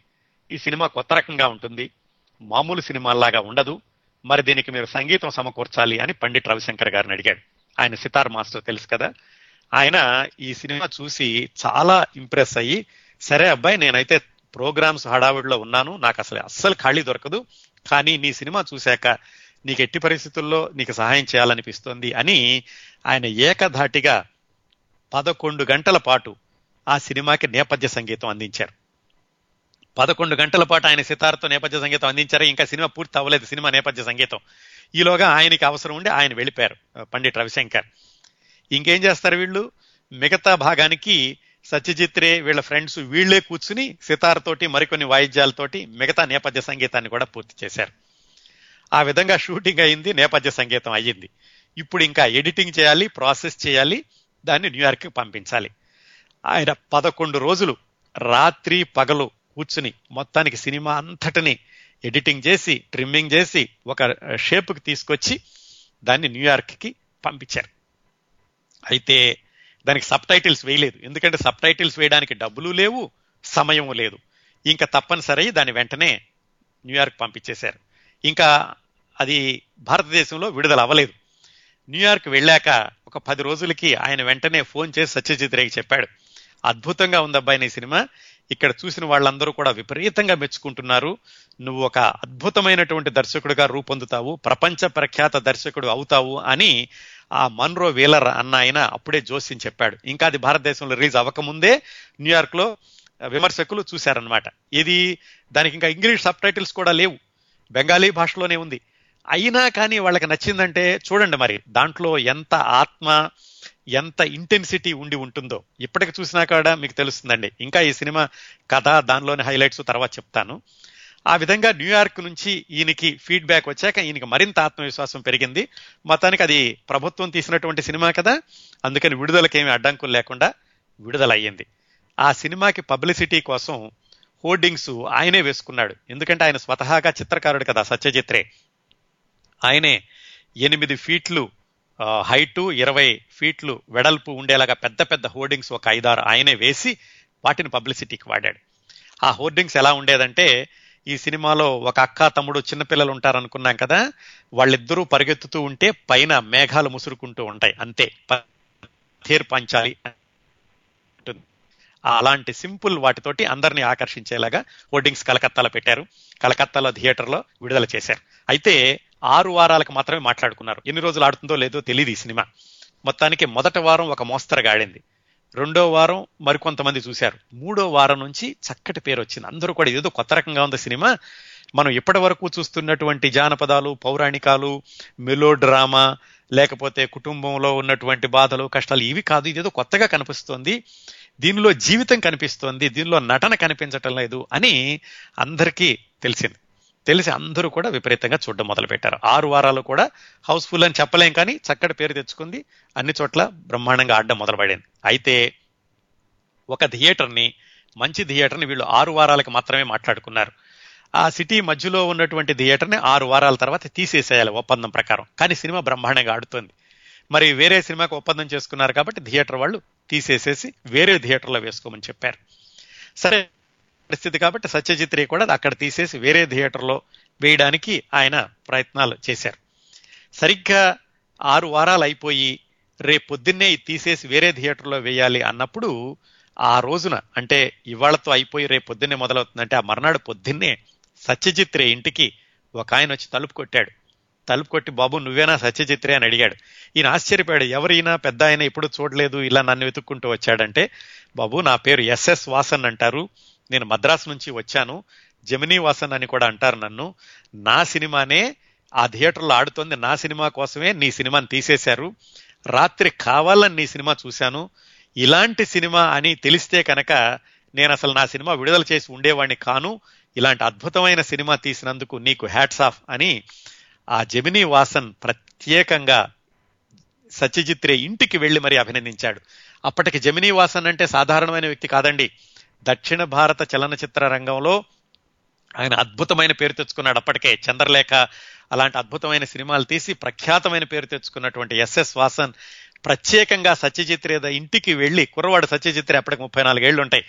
ఈ సినిమా కొత్త రకంగా ఉంటుంది. మామూలు సినిమాలాగా ఉండదు. మరి దీనికి మీరు సంగీతం సమకూర్చాలి అని పండిట్ రవిశంకర్ గారిని అడిగాడు. ఆయన సితార్ మాస్టర్ తెలుసు కదా. ఆయన ఈ సినిమా చూసి చాలా ఇంప్రెస్ అయ్యి సరే అబ్బాయి నేనైతే ప్రోగ్రామ్స్ హడావిడిలో ఉన్నాను నాకు అసలు అస్సలు ఖాళీ దొరకదు కానీ నీ సినిమా చూశాక నీకు ఎట్టి పరిస్థితుల్లో నీకు సహాయం చేయాలనిపిస్తోంది అని ఆయన ఏకధాటిగా పదకొండు గంటల పాటు ఆ సినిమాకి నేపథ్య సంగీతం అందించారు. పదకొండు గంటల పాటు ఆయన సితార్తో నేపథ్య సంగీతం అందించారు ఇంకా సినిమా పూర్తి అవ్వలేదు సినిమా నేపథ్య సంగీతం. ఈలోగా ఆయనకి అవసరం ఉండి ఆయన వెళ్ళిపోయారు పండిట్ రవిశంకర్. ఇంకేం చేస్తారు వీళ్ళు? మిగతా భాగానికి సత్యజిత్ రే వీళ్ళ ఫ్రెండ్స్ వీళ్ళే కూర్చుని సితార్తోటి మరికొన్ని వాయిద్యాలతోటి మిగతా నేపథ్య సంగీతాన్ని కూడా పూర్తి చేశారు. ఆ విధంగా షూటింగ్ అయింది నేపథ్య సంగీతం అయ్యింది. ఇప్పుడు ఇంకా ఎడిటింగ్ చేయాలి ప్రాసెస్ చేయాలి దాన్ని న్యూయార్క్కి పంపించాలి. ఆయన పదకొండు రోజులు రాత్రి పగలు కూర్చుని మొత్తానికి సినిమా అంతటిని ఎడిటింగ్ చేసి ట్రిమ్మింగ్ చేసి ఒక షేప్కి తీసుకొచ్చి దాన్ని న్యూయార్క్కి పంపించారు. అయితే దానికి సబ్ టైటిల్స్ వేయలేదు. ఎందుకంటే సబ్ టైటిల్స్ వేయడానికి డబ్బులు లేవు సమయం లేదు. ఇంకా తప్పనిసరి దాన్ని వెంటనే న్యూయార్క్ పంపించేశారు. ఇంకా అది భారతదేశంలో విడుదల అవ్వలేదు. న్యూయార్క్ వెళ్ళాక ఒక పది రోజులకి ఆయన వెంటనే ఫోన్ చేసి సత్యజిత్ రేకి చెప్పాడు. అద్భుతంగా ఉంది అబ్బాయి నీ సినిమా. ఇక్కడ చూసిన వాళ్ళందరూ కూడా విపరీతంగా మెచ్చుకుంటున్నారు. నువ్వు ఒక అద్భుతమైనటువంటి దర్శకుడిగా రూపొందుతావు. ప్రపంచ ప్రఖ్యాత దర్శకుడు అవుతావు అని ఆ మన్రో వీలర్ అన్న ఆయన అప్పుడే జోస్యం చెప్పాడు. ఇంకా అది భారతదేశంలో రిలీజ్ అవ్వకముందే న్యూయార్క్లో విమర్శకులు చూశారనమాట ఇది దానికి ఇంకా ఇంగ్లీష్ సబ్ టైటిల్స్ కూడా లేవు. బెంగాలీ భాషలోనే ఉంది. అయినా కానీ వాళ్ళకి నచ్చిందంటే చూడండి మరి దాంట్లో ఎంత ఆత్మ ఎంత ఇంటెన్సిటీ ఉండి ఉంటుందో. ఇప్పటికి చూసినా కూడా మీకు తెలుస్తుందండి. ఇంకా ఈ సినిమా కథ దానిలోని హైలైట్స్ తర్వాత చెప్తాను. ఆ విధంగా న్యూయార్క్ నుంచి ఈయనకి ఫీడ్బ్యాక్ వచ్చాక ఈయనకి మరింత ఆత్మవిశ్వాసం పెరిగింది. మొత్తానికి అది ప్రభుత్వం తీసినటువంటి సినిమా కదా. అందుకని విడుదలకేమి అడ్డంకులు లేకుండా విడుదల అయ్యింది ఆ సినిమాకి పబ్లిసిటీ కోసం హోర్డింగ్స్ ఆయనే వేసుకున్నాడు. ఎందుకంటే ఆయన స్వతహాగా చిత్రకారుడు కదా సత్యజిత్రే. ఆయనే ఎనిమిది ఫీట్లు హైటు ఇరవై ఫీట్లు వెడల్పు ఉండేలాగా పెద్ద పెద్ద హోర్డింగ్స్ ఒక ఐదారు ఆయనే వేసి వాటిని పబ్లిసిటీకి వాడాడు. ఆ హోర్డింగ్స్ ఎలా ఉండేదంటే ఈ సినిమాలో ఒక అక్క తమ్ముడు చిన్నపిల్లలు ఉంటారనుకున్నాం కదా వాళ్ళిద్దరూ పరిగెత్తుతూ ఉంటే పైన మేఘాలు ముసురుకుంటూ ఉంటాయి అంతే. థేర్ పంచాలి అలాంటి సింపుల్ వాటితోటి అందరినీ ఆకర్షించేలాగా హోర్డింగ్స్ కలకత్తాలో పెట్టారు. కలకత్తాలో థియేటర్లో విడుదల చేశారు. అయితే ఆరు వారాలకు మాత్రమే మాట్లాడుకున్నారు. ఎన్ని రోజులు ఆడుతుందో లేదో తెలియదు ఈ సినిమా. మొత్తానికి మొదటి వారం ఒక మోస్తరుగా ఆడింది రెండో వారం మరికొంతమంది చూశారు. మూడో వారం నుంచి చక్కటి పేరు వచ్చింది. అందరూ కూడా ఏదో కొత్త రకంగా ఉంది సినిమా. మనం ఇప్పటి వరకు చూస్తున్నటువంటి జానపదాలు పౌరాణికాలు మెలో డ్రామా లేకపోతే కుటుంబంలో ఉన్నటువంటి బాధలు కష్టాలు ఇవి కాదు. ఇదేదో కొత్తగా కనిపిస్తోంది. దీనిలో జీవితం కనిపిస్తోంది. దీనిలో నటన కనిపించటం లేదు అని అందరికీ తెలిసింది. తెలిసి అందరూ కూడా విపరీతంగా చూడడం మొదలుపెట్టారు. ఆరు వారాలు కూడా హౌస్ఫుల్ అని చెప్పలేం కానీ చక్కటి పేరు తెచ్చుకుంది. అన్ని చోట్ల బ్రహ్మాండంగా ఆడడం మొదలుపడింది. అయితే ఒక థియేటర్ని మంచి థియేటర్ని వీళ్ళు ఆరు వారాలకు మాత్రమే మాట్లాడుకున్నారు. ఆ సిటీ మధ్యలో ఉన్నటువంటి థియేటర్ని ఆరు వారాల తర్వాత తీసేసేయాలి ఒప్పందం ప్రకారం. కానీ సినిమా బ్రహ్మాండంగా ఆడుతుంది. మరి వేరే సినిమాకి ఒప్పందం చేసుకున్నారు కాబట్టి థియేటర్ వాళ్ళు తీసేసేసి వేరే థియేటర్లో వేసుకోమని చెప్పారు. సరే పరిస్థితి కాబట్టి సత్యజిత్ రే కూడా అక్కడ తీసేసి వేరే థియేటర్లో వేయడానికి ఆయన ప్రయత్నాలు చేశారు. సరిగ్గా ఆరు వారాలు అయిపోయి రేపు పొద్దున్నే తీసేసి వేరే థియేటర్లో వేయాలి అన్నప్పుడు ఆ రోజున అంటే ఇవాళతో అయిపోయి రేపు పొద్దున్నే మొదలవుతుందంటే ఆ మర్నాడు పొద్దున్నే సత్యజిత్ రే ఇంటికి ఒక ఆయన వచ్చి తలుపు కొట్టాడు. తలుపు కొట్టి బాబు నువ్వేనా సత్యజిత్రే అని అడిగాడు. ఈయన ఆశ్చర్యపోయాడు. ఎవరైనా పెద్ద ఆయన ఎప్పుడు చూడలేదు ఇలా నన్ను వెతుక్కుంటూ వచ్చాడంటే బాబు నా పేరు ఎస్ఎస్ వాసన్ అంటారు. నేను మద్రాసు నుంచి వచ్చాను. జమినీ వాసన్ అని కూడా అంటారు నన్ను. నా సినిమానే ఆ థియేటర్లో ఆడుతోంది. నా సినిమా కోసమే నీ సినిమాని తీసేశారు. రాత్రి కావాలని నీ సినిమా చూశాను. ఇలాంటి సినిమా అని తెలిస్తే కనుక నేను అసలు నా సినిమా విడుదల చేసి ఉండేవాడిని కాను. ఇలాంటి అద్భుతమైన సినిమా తీసినందుకు నీకు హ్యాట్స్ ఆఫ్ అని ఆ జమినీ వాసన్ ప్రత్యేకంగా సత్యజిత్ రే ఇంటికి వెళ్ళి మరీ అభినందించాడు. అప్పటికి జమినీ వాసన్ అంటే సాధారణమైన వ్యక్తి కాదండి. దక్షిణ భారత చలనచిత్ర రంగంలో ఆయన అద్భుతమైన పేరు తెచ్చుకున్నాడు అప్పటికే. చంద్రలేఖ అలాంటి అద్భుతమైన సినిమాలు తీసి ప్రఖ్యాతమైన పేరు తెచ్చుకున్నటువంటి ఎస్ఎస్ వాసన్ ప్రత్యేకంగా సత్యజిత్రేద ఇంటికి వెళ్ళి కుర్రవాడు సత్యజిత్రే అప్పటికి ముప్పై నాలుగేళ్ళు ఉంటాయి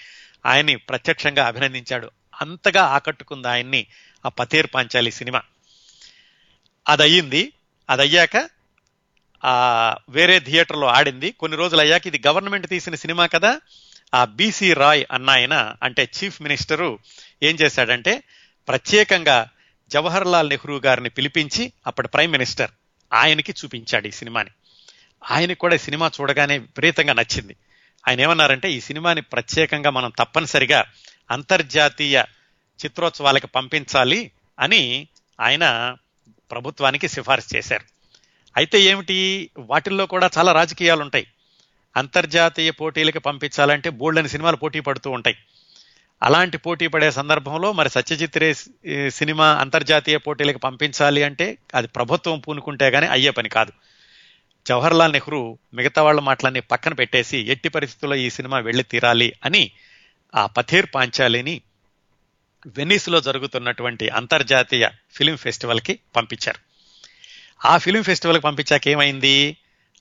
ఆయన్ని ప్రత్యక్షంగా అభినందించాడు. అంతగా ఆకట్టుకుంది ఆయన్ని ఆ పతేర్ పాంచాలి సినిమా. అది అయ్యింది అది అయ్యాక ఆ వేరే థియేటర్లో ఆడింది. కొన్ని రోజులు అయ్యాక ఇది గవర్నమెంట్ తీసిన సినిమా కదా. ఆ బీసీ రాయ్ అన్న ఆయన అంటే చీఫ్ మినిస్టరు ఏం చేశాడంటే ప్రత్యేకంగా జవహర్ లాల్ నెహ్రూ గారిని పిలిపించి అప్పటి ప్రైమ్ మినిస్టర్ ఆయనకి చూపించాడు ఈ సినిమాని. ఆయనకు కూడా ఈ సినిమా చూడగానే విపరీతంగా నచ్చింది. ఆయన ఏమన్నారంటే ఈ సినిమాని ప్రత్యేకంగా మనం తప్పనిసరిగా అంతర్జాతీయ చిత్రోత్సవాలకు పంపించాలి అని ఆయన ప్రభుత్వానికి సిఫార్సు చేశారు. అయితే ఏమిటి? వాటిల్లో కూడా చాలా రాజకీయాలు ఉంటాయి అంతర్జాతీయ పోటీలకు పంపించాలంటే బోల్డని సినిమాలు పోటీ పడుతూ ఉంటాయి. అలాంటి పోటీ పడే సందర్భంలో మరి సత్యజిత్ రే సినిమా అంతర్జాతీయ పోటీలకు పంపించాలి అంటే అది ప్రభుత్వం పూనుకుంటే కానీ అయ్యే పని కాదు. జవహర్లాల్ నెహ్రూ మిగతా వాళ్ళ మాటలన్నీ పక్కన పెట్టేసి ఎట్టి పరిస్థితుల్లో ఈ సినిమా వెళ్ళి తీరాలి అని ఆ పథేర్ పాంచాలిని వెనీస్లో జరుగుతున్నటువంటి అంతర్జాతీయ ఫిలిం ఫెస్టివల్కి పంపించారు. ఆ ఫిలిం ఫెస్టివల్కి పంపించాక ఏమైంది?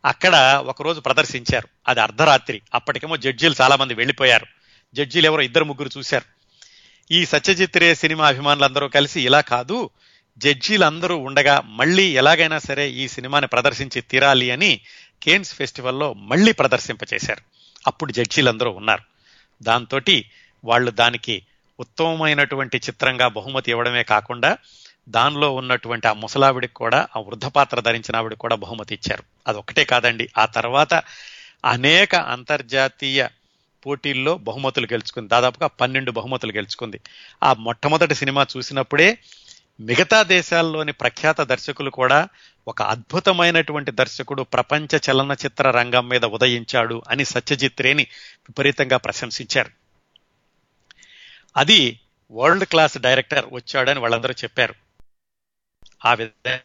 అక్కడ ఒకరోజు ప్రదర్శించారు. అది అర్ధరాత్రి. అప్పటికేమో జడ్జీలు చాలా మంది వెళ్ళిపోయారు. జడ్జీలు ఎవరో ఇద్దరు ముగ్గురు చూశారు. ఈ సత్యజిత్ రే సినిమా అభిమానులందరూ కలిసి ఇలా కాదు జడ్జీలందరూ ఉండగా మళ్ళీ ఎలాగైనా సరే ఈ సినిమాని ప్రదర్శించి తీరాలి అని కేన్స్ ఫెస్టివల్లో మళ్ళీ ప్రదర్శింపచేశారు. అప్పుడు జడ్జీలందరూ ఉన్నారు. దాంతో వాళ్ళు దానికి ఉత్తమమైనటువంటి చిత్రంగా బహుమతి ఇవ్వడమే కాకుండా దానిలో ఉన్నటువంటి ఆ ముసలావిడికి కూడా ఆ వృద్ధపాత్ర ధరించిన ఆవిడకి కూడా బహుమతి ఇచ్చారు. అది ఒకటే కాదండి. ఆ తర్వాత అనేక అంతర్జాతీయ పోటీల్లో బహుమతులు గెలుచుకుంది. దాదాపుగా పన్నెండు బహుమతులు గెలుచుకుంది. ఆ మొట్టమొదటి సినిమా చూసినప్పుడే మిగతా దేశాల్లోని ప్రఖ్యాత దర్శకులు కూడా ఒక అద్భుతమైనటువంటి దర్శకుడు ప్రపంచ చలనచిత్ర రంగం మీద ఉదయించాడు అని సత్యజిత్ రేని విపరీతంగా ప్రశంసించారు. అది వరల్డ్ క్లాస్ డైరెక్టర్ వచ్చాడని వాళ్ళందరూ చెప్పారు. ఆ విధంగా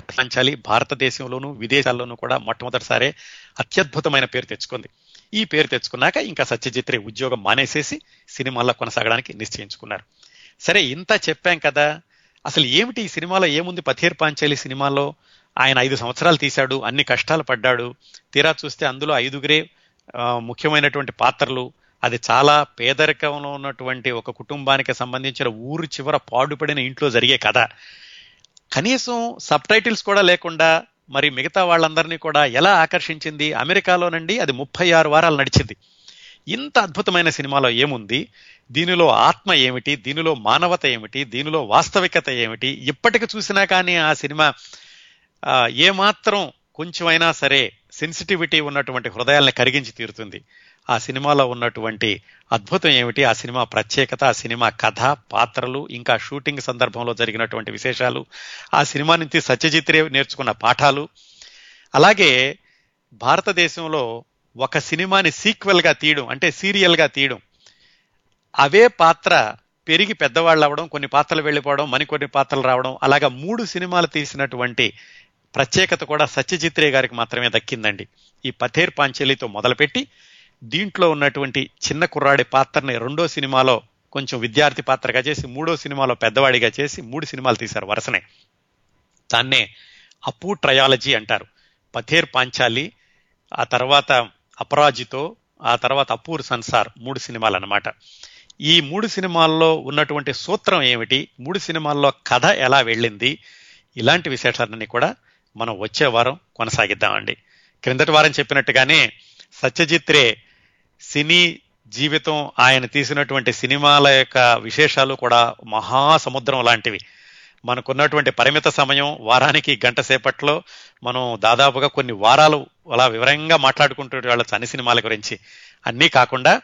పంచాలి భారతదేశంలోనూ విదేశాల్లోనూ కూడా మొట్టమొదటిసారే అత్యద్భుతమైన పేరు తెచ్చుకుంది. ఈ పేరు తెచ్చుకున్నాక ఇంకా సత్యజిత్రే ఉద్యోగం మానేసేసి సినిమాల్లో కొనసాగడానికి నిశ్చయించుకున్నారు. సరే ఇంత చెప్పాం కదా. అసలు ఏమిటి ఈ సినిమాలో ఏముంది? పథేర్ పాంచాలి సినిమాలో ఆయన ఐదు సంవత్సరాలు తీశాడు అన్ని కష్టాలు పడ్డాడు. తీరా చూస్తే అందులో ఐదుగురే ముఖ్యమైనటువంటి పాత్రలు అది చాలా పేదరికంలో ఉన్నటువంటి ఒక కుటుంబానికి సంబంధించిన ఊరు చివర పాడుపడిన ఇంట్లో జరిగే కథ. కనీసం సబ్ టైటిల్స్ కూడా లేకుండా మరి మిగతా వాళ్ళందరినీ కూడా ఎలా ఆకర్షించింది? అమెరికాలోనండి అది ముప్పై ఆరు వారాలు నడిచింది. ఇంత అద్భుతమైన సినిమాలో ఏముంది? దీనిలో ఆత్మ ఏమిటి? దీనిలో మానవత ఏమిటి? దీనిలో వాస్తవికత ఏమిటి? ఇప్పటికి చూసినా కానీ ఆ సినిమా ఏమాత్రం కొంచెమైనా సరే సెన్సిటివిటీ ఉన్నటువంటి హృదయాల్ని కరిగించి తీరుతుంది. ఆ సినిమాలో ఉన్నటువంటి అద్భుతం ఏమిటి? ఆ సినిమా ప్రత్యేకత ఆ సినిమా కథ పాత్రలు ఇంకా షూటింగ్ సందర్భంలో జరిగినటువంటి విశేషాలు ఆ సినిమా నుంచి సత్యజిత్ రే నేర్చుకున్న పాఠాలు. అలాగే భారతదేశంలో ఒక సినిమాని సీక్వెల్గా తీయడం అంటే సీరియల్గా తీయడం అవే పాత్ర పెరిగి పెద్దవాళ్ళు అవడం కొన్ని పాత్రలు వెళ్ళిపోవడం మరికొన్ని పాత్రలు రావడం అలాగా మూడు సినిమాలు తీసినటువంటి ప్రత్యేకత కూడా సత్యజిత్ రే గారికి మాత్రమే దక్కిందండి. ఈ పథేర్ పాంచలితో మొదలుపెట్టి దీంట్లో ఉన్నటువంటి చిన్న కుర్రాడి పాత్రని రెండో సినిమాలో కొంచెం విద్యార్థి పాత్రగా చేసి మూడో సినిమాలో పెద్దవాడిగా చేసి మూడు సినిమాలు తీశారు వరుసనే. దాన్నే అప్పు ట్రయాలజీ అంటారు. పథేర్ పాంచాలి ఆ తర్వాత అపరాజితో ఆ తర్వాత అపూర్ సన్సార్ మూడు సినిమాలు అన్నమాట ఈ మూడు సినిమాల్లో ఉన్నటువంటి సూత్రం ఏమిటి? మూడు సినిమాల్లో కథ ఎలా వెళ్ళింది? ఇలాంటి విశేషాలన్నీ కూడా మనం వచ్చే వారం కొనసాగిద్దామండి. క్రిందటి వారం చెప్పినట్టుగానే సత్యజిత్ రే సినీ జీవితం ఆయన తీసినటువంటి సినిమాల యొక్క విశేషాలు కూడా మహాసముద్రం లాంటివి. మనకున్నటువంటి పరిమిత సమయం వారానికి గంట సేపట్లో మనం దాదాపుగా కొన్ని వారాలు అలా వివరంగా మాట్లాడుకుంటూ వాళ్ళ చని సినిమాల గురించి. అన్నీ కాకుండా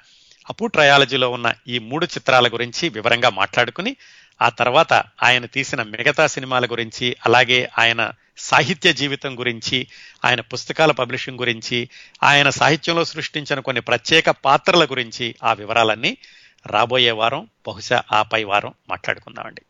అప్పు ట్రయాలజీలో ఉన్న ఈ మూడు చిత్రాల గురించి వివరంగా మాట్లాడుకుని ఆ తర్వాత ఆయన తీసిన మిగతా సినిమాల గురించి అలాగే ఆయన సాహిత్య జీవితం గురించి ఆయన పుస్తకాల పబ్లిషింగ్ గురించి ఆయన సాహిత్యంలో సృష్టించిన కొన్ని ప్రత్యేక పాత్రల గురించి ఆ వివరాలన్నీ రాబోయే వారం బహుశా ఆపై వారం మాట్లాడుకుందామండి.